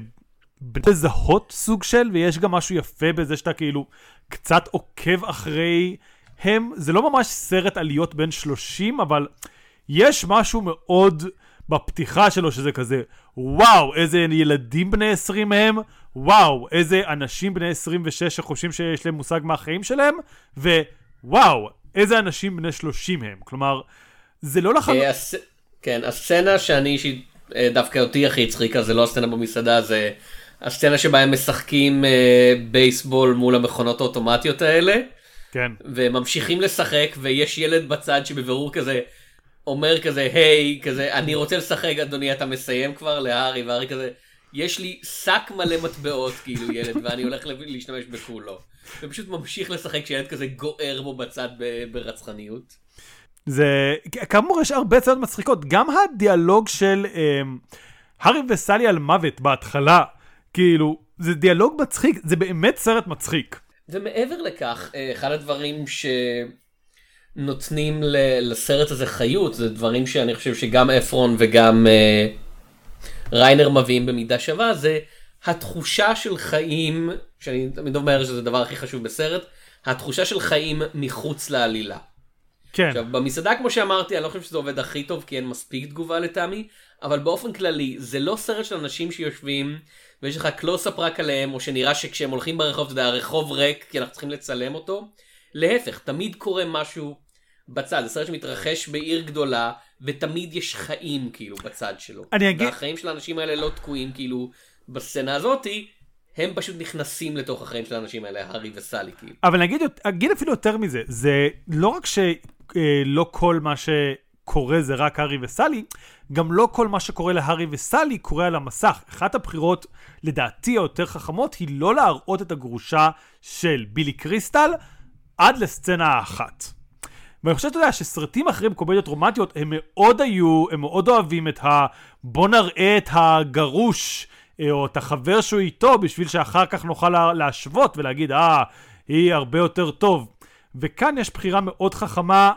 לזהות סוג של, ויש גם משהו יפה בזה שאתה כאילו קצת עוקב אחרי הם. זה לא ממש סרט עליות בין 30, אבל יש משהו מאוד בפתיחה שלו שזה כזה, וואו, איזה ילדים בני 20 הם, וואו, איזה אנשים בני 26 שחושבים שיש להם מושג מהחיים שלהם, ווואו, איזה אנשים בני 30 הם. כלומר, זה לא לחלוטין... אה, כן, הסצנה שאני אישית, דווקא אותי הכי הצחיקה, זה לא הסצנה במסעדה, זה הסצנה שבה הם משחקים אה, בייסבול מול המכונות האוטומטיות האלה. כן. וממשיכים לשחק ויש ילד בצד שבבירור כזה אומר כזה היי כזה אני רוצה לשחק אדוני אתה מסיים כבר להארי והארי כזה יש לי שק מלא מטבעות כאילו ילד ואני הולך להשתמש בכולו. ופשוט ממשיך לשחק כשילד כזה גוער בו בצד ברצחניות. זה, כאמור, יש הרבה סצנות מצחיקות. גם הדיאלוג של אמ, הארי וסלי על מוות בהתחלה, כאילו, זה דיאלוג מצחיק, זה באמת סרט מצחיק. ומעבר לכך אה, אחד הדברים שנותנים לסרט הזה חיות זה דברים שאני חושב שגם אפרון וגם אה, ריינר מביאים במידה שווה זה התחושה של חיים שאני תמיד אומר שזה הדבר הכי חשוב בסרט התחושה של חיים מחוץ לעלילה. כן, עכשיו במסעדה כמו שאמרתי אני לא חושב שזה עובד הכי טוב כי אין מספיק תגובה לטעמי אבל באופן כללי זה לא סרט של אנשים שיושבים ויש לך קלוסאפ רק עליהם או שנראה שכשהם הולכים ברחוב אתה יודע הרחוב ריק כי אנחנו צריכים לצלם אותו. להפך תמיד קורה משהו בצד זה סרט שמתרחש בעיר גדולה ותמיד יש חיים כאילו בצד שלו. אני אגיד- והחיים של האנשים האלה לא תקועים כאילו בסצנה הזאתי הם פשוט נכנסים לתוך החיים של האנשים האלה הארי וסלי כאילו. אבל אני אגיד, אפילו יותר מזה, זה לא רק שלא כל מה שקורה זה רק הארי וסלי, גם לא כל מה שקורה להארי וסלי קורה על המסך. אחת הבחירות, לדעתי, היותר חכמות, היא לא להראות את הגרושה של בילי קריסטל עד לסצנה האחת. ואני חושב, אתה יודע, שסרטים אחרים בקומדיות רומנטיות, הם מאוד היו, הם מאוד אוהבים את ה... בוא נראה את הגרוש, אה, או את החבר שהוא איתו, בשביל שאחר כך נוכל לה- להשוות ולהגיד, אה, היא הרבה יותר טוב. וכאן יש בחירה מאוד חכמה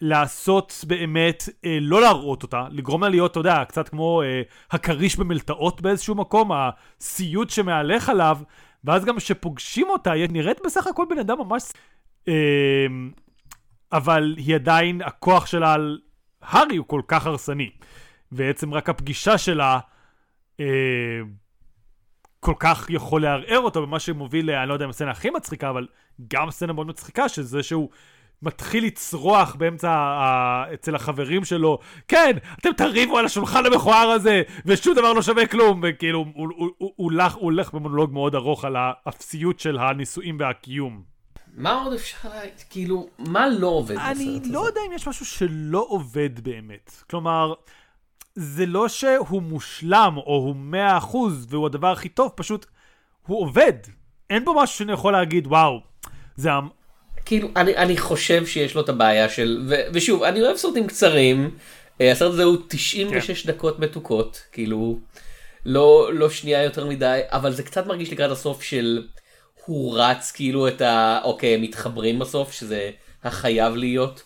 לעשות באמת, אה, לא להראות אותה, לגרום לה להיות, אתה יודע, קצת כמו אה, הכריש במלטעות באיזשהו מקום, הסיוט שמהלך עליו, ואז גם כשפוגשים אותה, היא נראית בסך הכל בן אדם ממש... אה, אבל היא עדיין, הכוח שלה על הארי הוא כל כך הרסני. ועצם רק הפגישה שלה אה, כל כך יכול לערער אותו, ומה שמוביל, ל- אני לא יודע אם הסצנה הכי מצחיקה, אבל גם סצנה מאוד מצחיקה, שזה שהוא מתחיל לצרוח באמצע, ה- אצל החברים שלו, כן, אתם תריבו על השולחן המכוער הזה, ושום דבר לא שווה כלום, וכאילו, הוא, הוא, הוא, הוא, הולך, הוא הולך במונולוג מאוד ארוך על האפסיות של הנישואים והקיום. מה עוד אפשר? כאילו מה לא עובד בסרט אני הזה? לא יודע אם יש משהו שלא עובד באמת. כלומר, זה לא שהוא מושלם או הוא מאה אחוז והוא הדבר הכי טוב, פשוט הוא עובד. אין בו משהו שאני יכול להגיד, וואו, זה... כאילו אני, אני חושב שיש לו את הבעיה של ו, ושוב אני אוהב סרטים קצרים אה, הסרט הזה הוא 96 כן. דקות מתוקות כאילו לא לא שנייה יותר מדי אבל זה קצת מרגיש לקראת הסוף של הוא רץ כאילו את ה... אוקיי הם מתחברים בסוף שזה החייב להיות.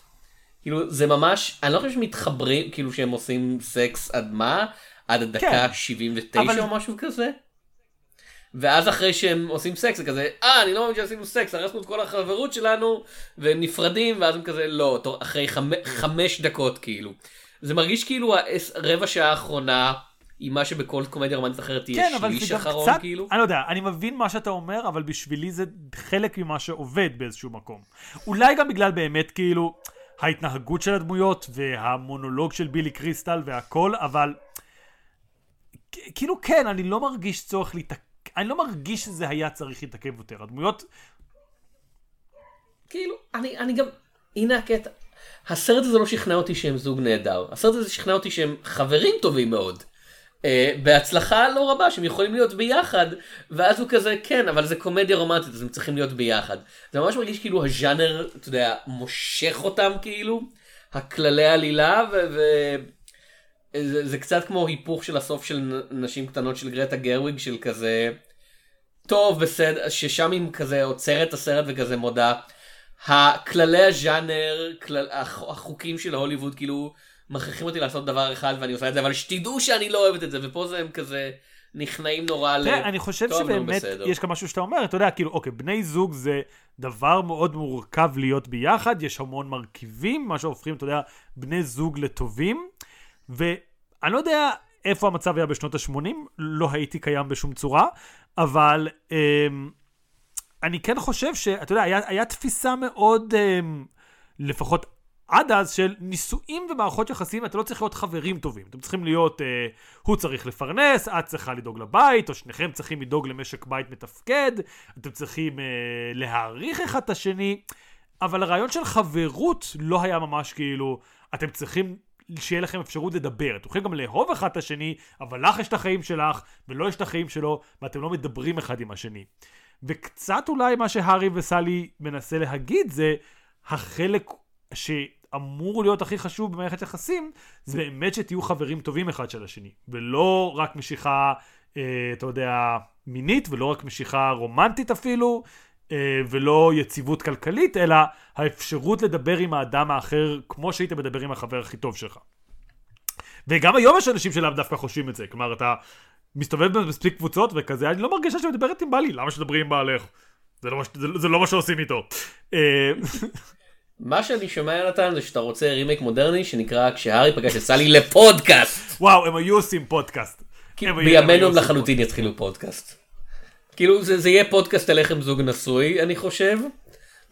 כאילו זה ממש אני לא חושב שמתחברים כאילו שהם עושים סקס עד מה עד הדקה כן. 79 אבל- או משהו כזה. ואז אחרי שהם עושים סקס זה כזה אה אני לא מאמין שעשינו סקס הרסנו את כל החברות שלנו והם נפרדים ואז הם כזה לא אחרי חמ, חמש דקות כאילו. זה מרגיש כאילו הרבע שעה האחרונה עם מה שבכל קומדיה רומנטית אחרת כן, תהיה אבל זה שליש אחרון, קצת, כאילו. אני לא יודע, אני מבין מה שאתה אומר, אבל בשבילי זה חלק ממה שעובד באיזשהו מקום. אולי גם בגלל באמת, כאילו, ההתנהגות של הדמויות, והמונולוג של בילי קריסטל והכל, אבל... כאילו, כן, אני לא מרגיש צורך להתעכב, אני לא מרגיש שזה היה צריך להתעכב יותר. הדמויות, כאילו, אני, אני גם, הנה הקטע. הסרט הזה לא שכנע אותי שהם זוג נהדר. הסרט הזה שכנע אותי שהם חברים טובים מאוד. Uh, בהצלחה לא רבה שהם יכולים להיות ביחד ואז הוא כזה כן אבל זה קומדיה רומנטית אז הם צריכים להיות ביחד. זה ממש מרגיש כאילו הז'אנר אתה יודע מושך אותם כאילו הכללי עלילה ו... ו... קצת כמו היפוך של הסוף של נשים קטנות של גרטה גרוויג של כזה טוב בסדר ששם היא כזה עוצרת הסרט וכזה מודה. הכללי הז'אנר הח- החוקים של הוליווד כאילו מכריחים אותי לעשות דבר אחד ואני עושה את זה אבל שתדעו שאני לא אוהבת את זה ופה זה הם כזה נכנעים נורא ל... אני חושב שבאמת. יש כאן משהו שאתה אומר, אתה יודע, כאילו, אוקיי, בני זוג זה דבר מאוד מורכב להיות ביחד, יש המון מרכיבים, מה שהופכים, אתה יודע, בני זוג לטובים, ואני לא יודע איפה המצב היה בשנות ה-80, לא הייתי קיים בשום צורה, אבל אמ, אני כן חושב שאתה יודע, היה, היה תפיסה מאוד, אמ, לפחות עד אז, של נישואים ומערכות יחסים, אתה לא צריך להיות חברים טובים. אתם צריכים להיות, אה, הוא צריך לפרנס, את צריכה לדאוג לבית, או שניכם צריכים לדאוג למשק בית מתפקד, אתם צריכים אה, להעריך אחד את השני, אבל הרעיון של חברות לא היה ממש כאילו, אתם צריכים שיהיה לכם אפשרות לדבר. אתם יכולים גם לאהוב אחד את השני, אבל לך יש את החיים שלך, ולא יש את החיים שלו, ואתם לא מדברים אחד עם השני. וקצת אולי מה שהארי וסלי מנסה להגיד זה החלק שאמור להיות הכי חשוב במערכת יחסים, זה באמת שתהיו חברים טובים אחד של השני, ולא רק משיכה, אה, אתה יודע, מינית, ולא רק משיכה רומנטית אפילו, אה, ולא יציבות כלכלית, אלא האפשרות לדבר עם האדם האחר כמו שהיית מדבר עם החבר הכי טוב שלך. וגם היום יש אנשים שלאו דווקא חושבים את זה, כלומר אתה מסתובב במספיק קבוצות וכזה, אני לא מרגישה שמדברת עם בעלי, למה שתדברי עם בעלך? זה לא, מה ש- זה, זה לא מה שעושים איתו. מה שאני שומע יונתן זה שאתה רוצה רימייק מודרני שנקרא כשהארי פגש את סלי לפודקאסט. וואו, הם היו עושים פודקאסט. בימינו הם לחלוטין יתחילו פודקאסט. כאילו זה, זה יהיה פודקאסט על איך הם זוג נשוי אני חושב.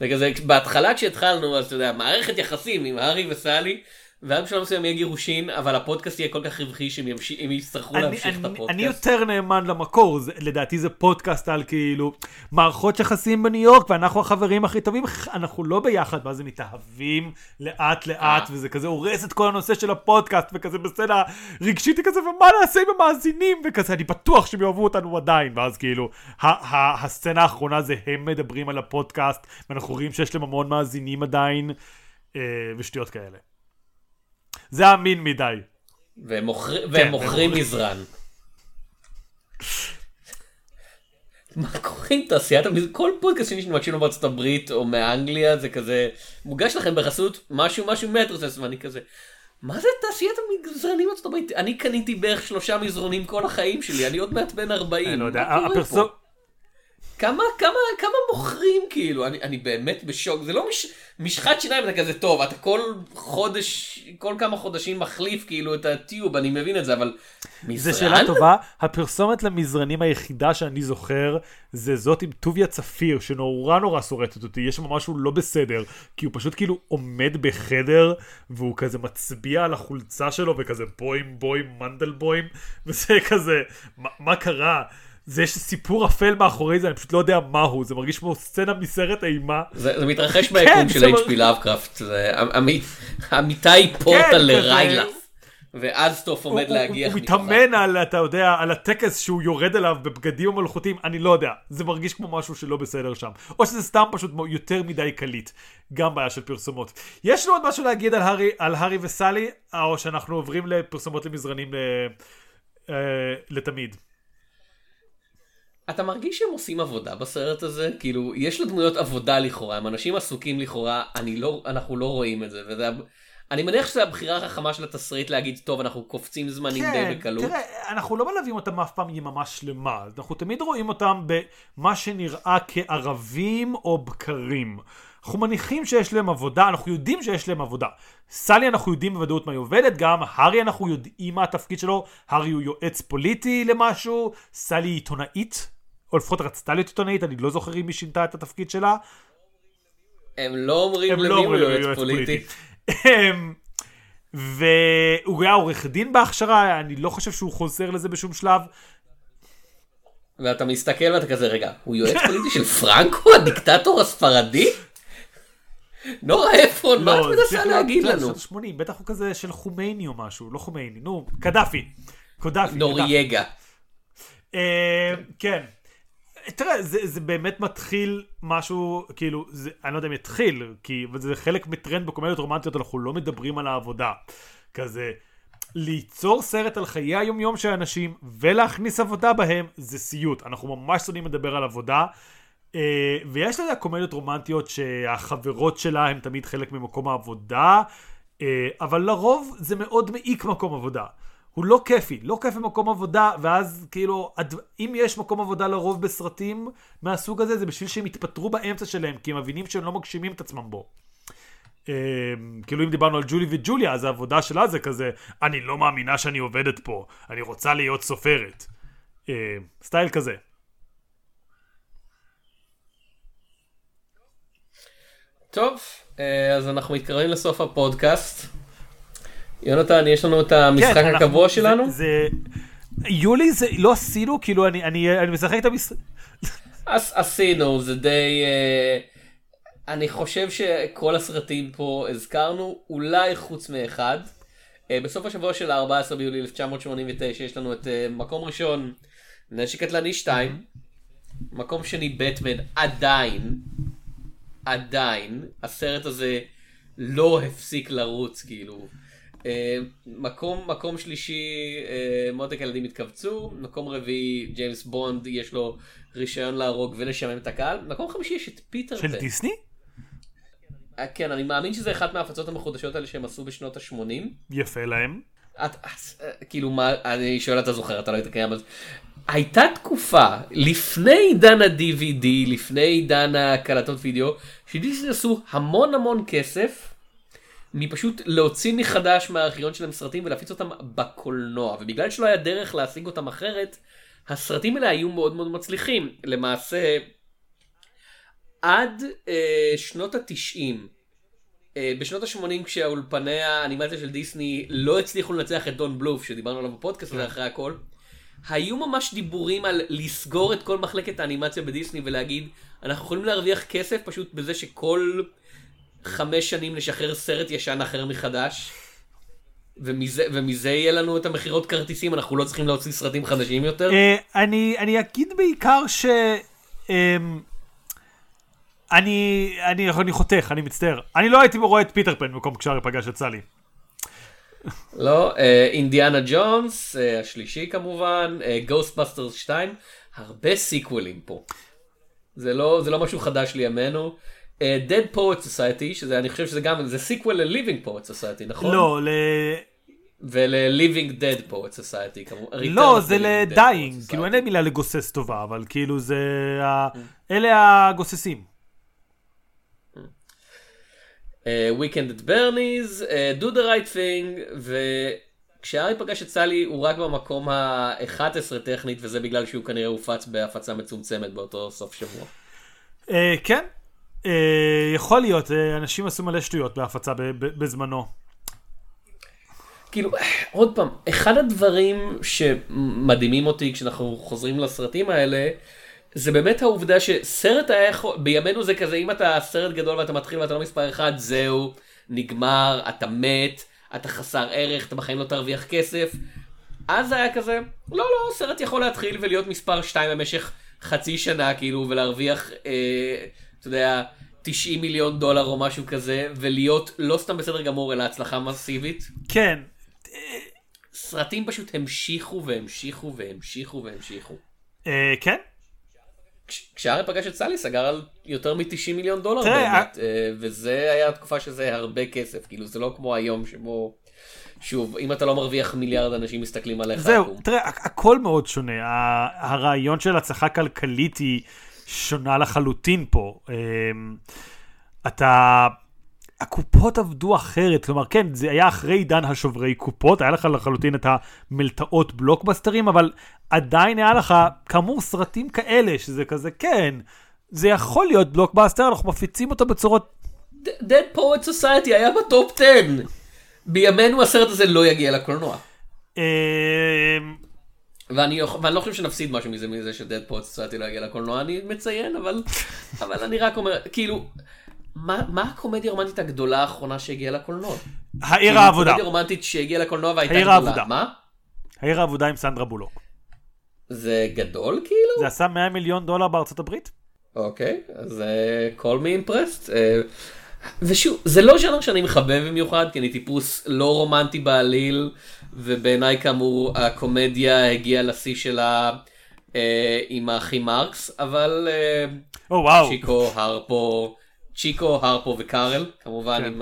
וכזה בהתחלה כשהתחלנו אז אתה יודע מערכת יחסים עם הארי וסלי. ואז בשלב מסוים יהיה גירושין אבל הפודקאסט יהיה כל כך רווחי שהם ימש... יצטרכו אני, להמשיך את אני, הפודקאסט. אני יותר נאמן למקור, זה, לדעתי זה פודקאסט על כאילו מערכות יחסים בניו יורק ואנחנו החברים הכי טובים, אנחנו לא ביחד, ואז הם מתאהבים לאט לאט אה. וזה כזה הורס את כל הנושא של הפודקאסט וכזה בסצנה רגשית כזה ומה נעשה עם המאזינים וכזה אני בטוח שהם יאהבו אותנו עדיין ואז כאילו הסצנה האחרונה זה הם מדברים על הפודקאסט ואנחנו רואים שיש להם המון מאזינים עדיין אה, ושטויות כאלה. זה אמין מדי. והם כן, מוכרים מזרן. מה קורה עם תעשיית המזרן? כל פודקאסט שני שמקשיב לו בארצות הברית או מאנגליה זה כזה מוגש לכם בחסות משהו משהו מטרוסס ואני כזה. מה זה תעשיית המזרנים בארצות הברית? אני קניתי בערך שלושה מזרונים כל החיים שלי אני עוד מעט בן 40. אני לא יודע, הפרסום... כמה כמה כמה מוכרים כאילו אני אני באמת בשוק זה לא מש, משחת שיניים אתה כזה טוב אתה כל חודש כל כמה חודשים מחליף כאילו את הטיוב אני מבין את זה אבל מזרן? זו שאלה טובה. הפרסומת למזרנים היחידה שאני זוכר, זה זאת עם טוביה צפיר, שנורא נורא שורטת אותי. יש שם משהו לא בסדר, כי הוא פשוט כאילו עומד בחדר, והוא כזה מצביע על החולצה שלו, וכזה בוים בוים מנדל בוים, וזה כזה, מה, מה קרה? זה יש סיפור אפל מאחורי זה, אני פשוט לא יודע מהו, זה מרגיש כמו סצנה מסרט אימה. זה, זה מתרחש ביקום של זה H.P. לאבקראפט אמיתי פורטל כן. לריילף ואזטוף הוא, עומד הוא, להגיח הוא. מתאמן על, אתה יודע, על הטקס שהוא יורד אליו בבגדים המלכותיים, אני לא יודע. זה מרגיש כמו משהו שלא בסדר שם. או שזה סתם פשוט יותר מדי קליט. גם בעיה של פרסומות. יש לנו עוד משהו להגיד על הארי, על הארי וסלי, או שאנחנו עוברים לפרסומות למזרנים ל... אה, לתמיד. אתה מרגיש שהם עושים עבודה בסרט הזה? כאילו, יש לדמויות עבודה לכאורה, הם אנשים עסוקים לכאורה, אני לא, אנחנו לא רואים את זה, וזה... אני מניח שזו הבחירה החכמה של התסריט להגיד, טוב, אנחנו קופצים זמנים די כן, בקלות. תראה, אנחנו לא מלווים אותם אף פעם יממה שלמה, אנחנו תמיד רואים אותם במה שנראה כערבים או בקרים. אנחנו מניחים שיש להם עבודה, אנחנו יודעים שיש להם עבודה. סלי אנחנו יודעים בוודאות מה היא עובדת, גם הארי אנחנו יודעים מה התפקיד שלו, הארי הוא יועץ פוליטי למשהו, סלי עיתונאית, או לפחות רצתה להיות עיתונאית, אני לא זוכר אם היא שינתה את התפקיד שלה. הם לא אומרים הם למי לא הוא לו יועץ פוליטי. אמ, והוא היה עורך דין בהכשרה, אני לא חושב שהוא חוזר לזה בשום שלב. ואתה מסתכל ואתה כזה, רגע, הוא יועץ פוליטי של פרנקו, הדיקטטור הספרדי? נורה אפרון, מה את לא, מנסה להגיד לנו? שנות ה-80, בטח הוא כזה של חומייני או משהו, לא חומייני, נו, קדאפי. קדאפי. נורייגה. אה, כן. תראה, זה, זה באמת מתחיל משהו, כאילו, זה, אני לא יודע אם יתחיל, כי זה חלק מטרנד בקומדיות רומנטיות, אנחנו לא מדברים על העבודה. כזה, ליצור סרט על חיי היומיום של אנשים ולהכניס עבודה בהם, זה סיוט. אנחנו ממש שונאים לדבר על עבודה. אה, ויש לזה קומדיות רומנטיות שהחברות שלה הם תמיד חלק ממקום העבודה, אה, אבל לרוב זה מאוד מעיק מקום עבודה. הוא לא כיפי, לא כיפי מקום עבודה, ואז כאילו, אם יש מקום עבודה לרוב בסרטים מהסוג הזה, זה בשביל שהם יתפטרו באמצע שלהם, כי הם מבינים שהם לא מגשימים את עצמם בו. אה, כאילו אם דיברנו על ג'ולי וג'וליה, אז העבודה שלה זה כזה, אני לא מאמינה שאני עובדת פה, אני רוצה להיות סופרת. אה, סטייל כזה. טוב, אה, אז אנחנו מתקרבים לסוף הפודקאסט. יונתן, יש לנו את המשחק כן, אנחנו- הקבוע זה- שלנו? זה... יולי זה לא עשינו, כאילו אני, אני, אני משחק את המשחק... עשינו, זה די... אה, אני חושב שכל הסרטים פה הזכרנו, אולי חוץ מאחד. אה, בסוף השבוע של ה-14 ביולי 1989 יש לנו את אה, מקום ראשון, נשק קטלני 2, מקום שני בטמן, עדיין, עדיין, הסרט הזה לא הפסיק לרוץ, כאילו. אה, מקום, מקום שלישי, אה, מותק הילדים התכווצו, מקום רביעי, ג'יימס בונד, יש לו רישיון להרוג ולשמם את הקהל, מקום חמישי יש את פיטר של פן. דיסני? אה, כן, אני מאמין שזה אחת מההפצות המחודשות האלה שהם עשו בשנות ה-80. יפה להם. את, אה, כאילו מה, אני שואל אתה זוכר, אתה לא היית קיים אז. הייתה תקופה, לפני עידן ה-DVD, לפני עידן הקלטות וידאו, שדיסני עשו המון המון כסף מפשוט להוציא מחדש מהארכיון שלהם סרטים ולהפיץ אותם בקולנוע, ובגלל שלא היה דרך להשיג אותם אחרת, הסרטים האלה היו מאוד מאוד מצליחים. למעשה, עד אה, שנות התשעים, אה, בשנות ה-80 כשהאולפני האנימציה של דיסני לא הצליחו לנצח את דון בלוף שדיברנו עליו בפודקאסט הזה אחרי הכל, היו ממש דיבורים על לסגור את כל מחלקת האנימציה בדיסני ולהגיד אנחנו יכולים להרוויח כסף פשוט בזה שכל חמש שנים נשחרר סרט ישן אחר מחדש. ומזה, ומזה יהיה לנו את המכירות כרטיסים, אנחנו לא צריכים להוציא סרטים חדשים יותר. אה, אני, אני אגיד בעיקר ש... אמ, אני, אני, אני חותך, אני מצטער. אני לא הייתי רואה את פיטר פן במקום כשהארי פגש את סאלי. לא, אה, אינדיאנה ג'ונס, אה, השלישי כמובן, גוסטבאסטרס 2, הרבה sequelים פה. זה לא, זה לא משהו חדש לימינו. אה, Dead Poet Society, שזה אני חושב שזה גם, זה sequel ל-Living Poet Society, נכון? לא, ל... ול-Living Dead Poet Society כמובן. לא, זה Poet כאילו. אין להם מילה לגוסס טובה, אבל כאילו זה... ה- אלה הגוססים. אה, Weekend at Bernie's, אה, Do the Right Thing, וכשארי פגש את סלי הוא רק במקום ה-11 טכנית, וזה בגלל שהוא כנראה הופץ בהפצה מצומצמת באותו סוף שבוע. אה, כן, יכול להיות, אה, אנשים עשו מלא שטויות בהפצה ב- ב- בזמנו. כאילו, עוד פעם, אחד הדברים שמדהימים אותי כשאנחנו חוזרים לסרטים האלה, זה באמת העובדה שסרט היה יכול, בימינו זה כזה, אם אתה סרט גדול ואתה מתחיל ואתה לא מספר אחד, זהו, נגמר, אתה מת, אתה חסר ערך, אתה בחיים לא תרוויח כסף. אז היה כזה, לא, לא, סרט יכול להתחיל ולהיות מספר 2 במשך חצי שנה, כאילו, ולהרוויח, אה, אתה יודע, 90 מיליון דולר או משהו כזה, ולהיות לא סתם בסדר גמור, אלא הצלחה מסיבית. כן, סרטים פשוט המשיכו והמשיכו והמשיכו והמשיכו. אה, כן. כש- כשארי פגש את סלי סגר על יותר מ-90 מיליון דולר תראה, באמת, אה, וזה היה תקופה שזה הרבה כסף, כאילו זה לא כמו היום שבו, שוב, אם אתה לא מרוויח מיליארד אנשים מסתכלים עליך. זהו. תראה, הכ- הכל מאוד שונה. הרעיון של הצלחה כלכלית היא שונה לחלוטין פה. אמ, אתה... הקופות עבדו אחרת, כלומר כן, זה היה אחרי עידן השוברי קופות, היה לך לחלוטין את המלתעות בלוקבאסטרים, אבל עדיין היה לך כאמור סרטים כאלה, שזה כזה, כן, זה יכול להיות בלוקבאסטר, אנחנו מפיצים אותו בצורות... Dead Poet Society היה בטופ 10. בימינו הסרט הזה לא יגיע לקולנוע. ואני, ואני לא חושב שנפסיד משהו מזה, מזה ש Dead Poet Society לא יגיע לקולנוע, אני מציין, אבל, אבל אני רק אומר, כאילו, מה, מה הקומדיה הרומנטית הגדולה האחרונה שהגיעה לקולנוע? העיר כאילו, העבודה, קומדיה רומנטית שהגיעה לקולנוע והייתה גדולה. העבודה. מה? העיר העבודה עם סנדרה בולוק. זה גדול כאילו? זה עשה 100 מיליון דולר בארצות הברית? אוקיי, אז me impressed. Uh, ושוב, זה לא ז'אנר שאני מחבב במיוחד, כי אני טיפוס לא רומנטי בעליל, ובעיניי כאמור הקומדיה הגיעה לשיא שלה uh, עם האחים מרקס, אבל uh, או וואו. צ'יקו, הרפו, צ'יקו, הרפו וקארל, כמובן כן. עם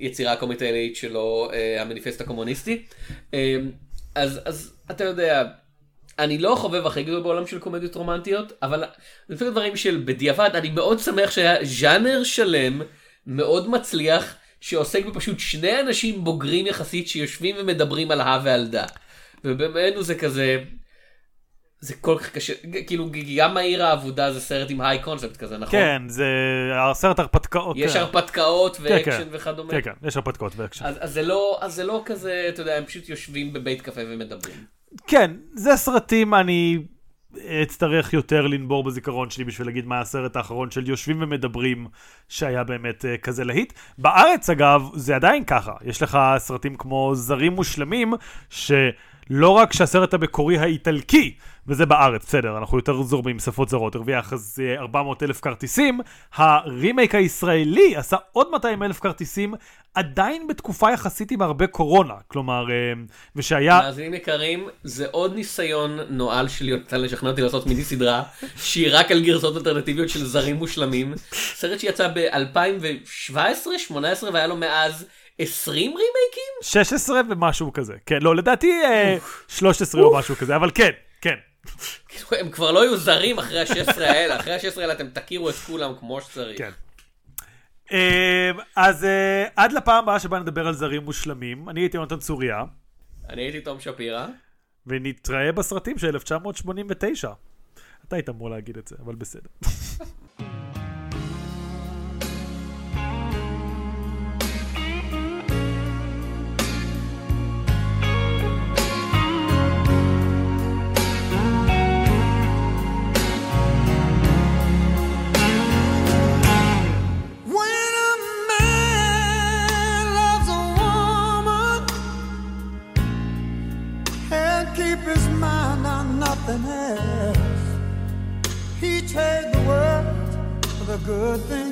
היצירה הקומית העילאית שלו, אה, המניפסט הקומוניסטי. אה, אז, אז אתה יודע, אני לא החובב הכי גדול בעולם של קומדיות רומנטיות, אבל לפי הדברים של בדיעבד, אני מאוד שמח שהיה ז'אנר שלם, מאוד מצליח, שעוסק בפשוט שני אנשים בוגרים יחסית שיושבים ומדברים על הא ועל דה. ובימינו זה כזה, זה כל כך קשה, כאילו גם העיר האבודה זה סרט עם high concept כזה, נכון? כן, זה הסרט הרפתקאות. יש כן. הרפתקאות כן, ואקשן כן. וכדומה. כן, כן, יש הרפתקאות ואקשן. אז, אז, זה לא, אז זה לא כזה, אתה יודע, הם פשוט יושבים בבית קפה ומדברים. כן, זה סרטים, אני אצטרך יותר לנבור בזיכרון שלי בשביל להגיד מה הסרט האחרון של יושבים ומדברים שהיה באמת uh, כזה להיט. בארץ, אגב, זה עדיין ככה. יש לך סרטים כמו זרים מושלמים, שלא רק שהסרט המקורי האיטלקי, וזה בארץ, בסדר, אנחנו יותר זורמים שפות זרות, הרוויח אז אה, 400 אלף כרטיסים, הרימייק הישראלי עשה עוד 200 אלף כרטיסים, עדיין בתקופה יחסית עם הרבה קורונה. כלומר, אה, ושהיה... מאזינים יקרים, זה עוד ניסיון נואל של יונתן לשכנע אותי לעשות מיני סדרה, שהיא רק על גרסאות אלטרנטיביות של זרים מושלמים. סרט שיצא ב-2017-2018 והיה לו מאז 20 רימייקים? 16 ומשהו כזה. כן, לא, לדעתי אה, 13 או משהו כזה, אבל כן, כן. כאילו, הם כבר לא יהיו זרים אחרי ה-16 האלה, אחרי ה-16 האלה אתם תכירו את כולם כמו שצריך. כן. אה, אז אה, עד לפעם הבאה שבה נדבר על זרים מושלמים, אני הייתי יונתן צוריה, אני הייתי תום שפירא. ונתראה בסרטים של 1989. אתה היית אמור להגיד את זה, אבל בסדר. on nothing else, he trade the world for the good things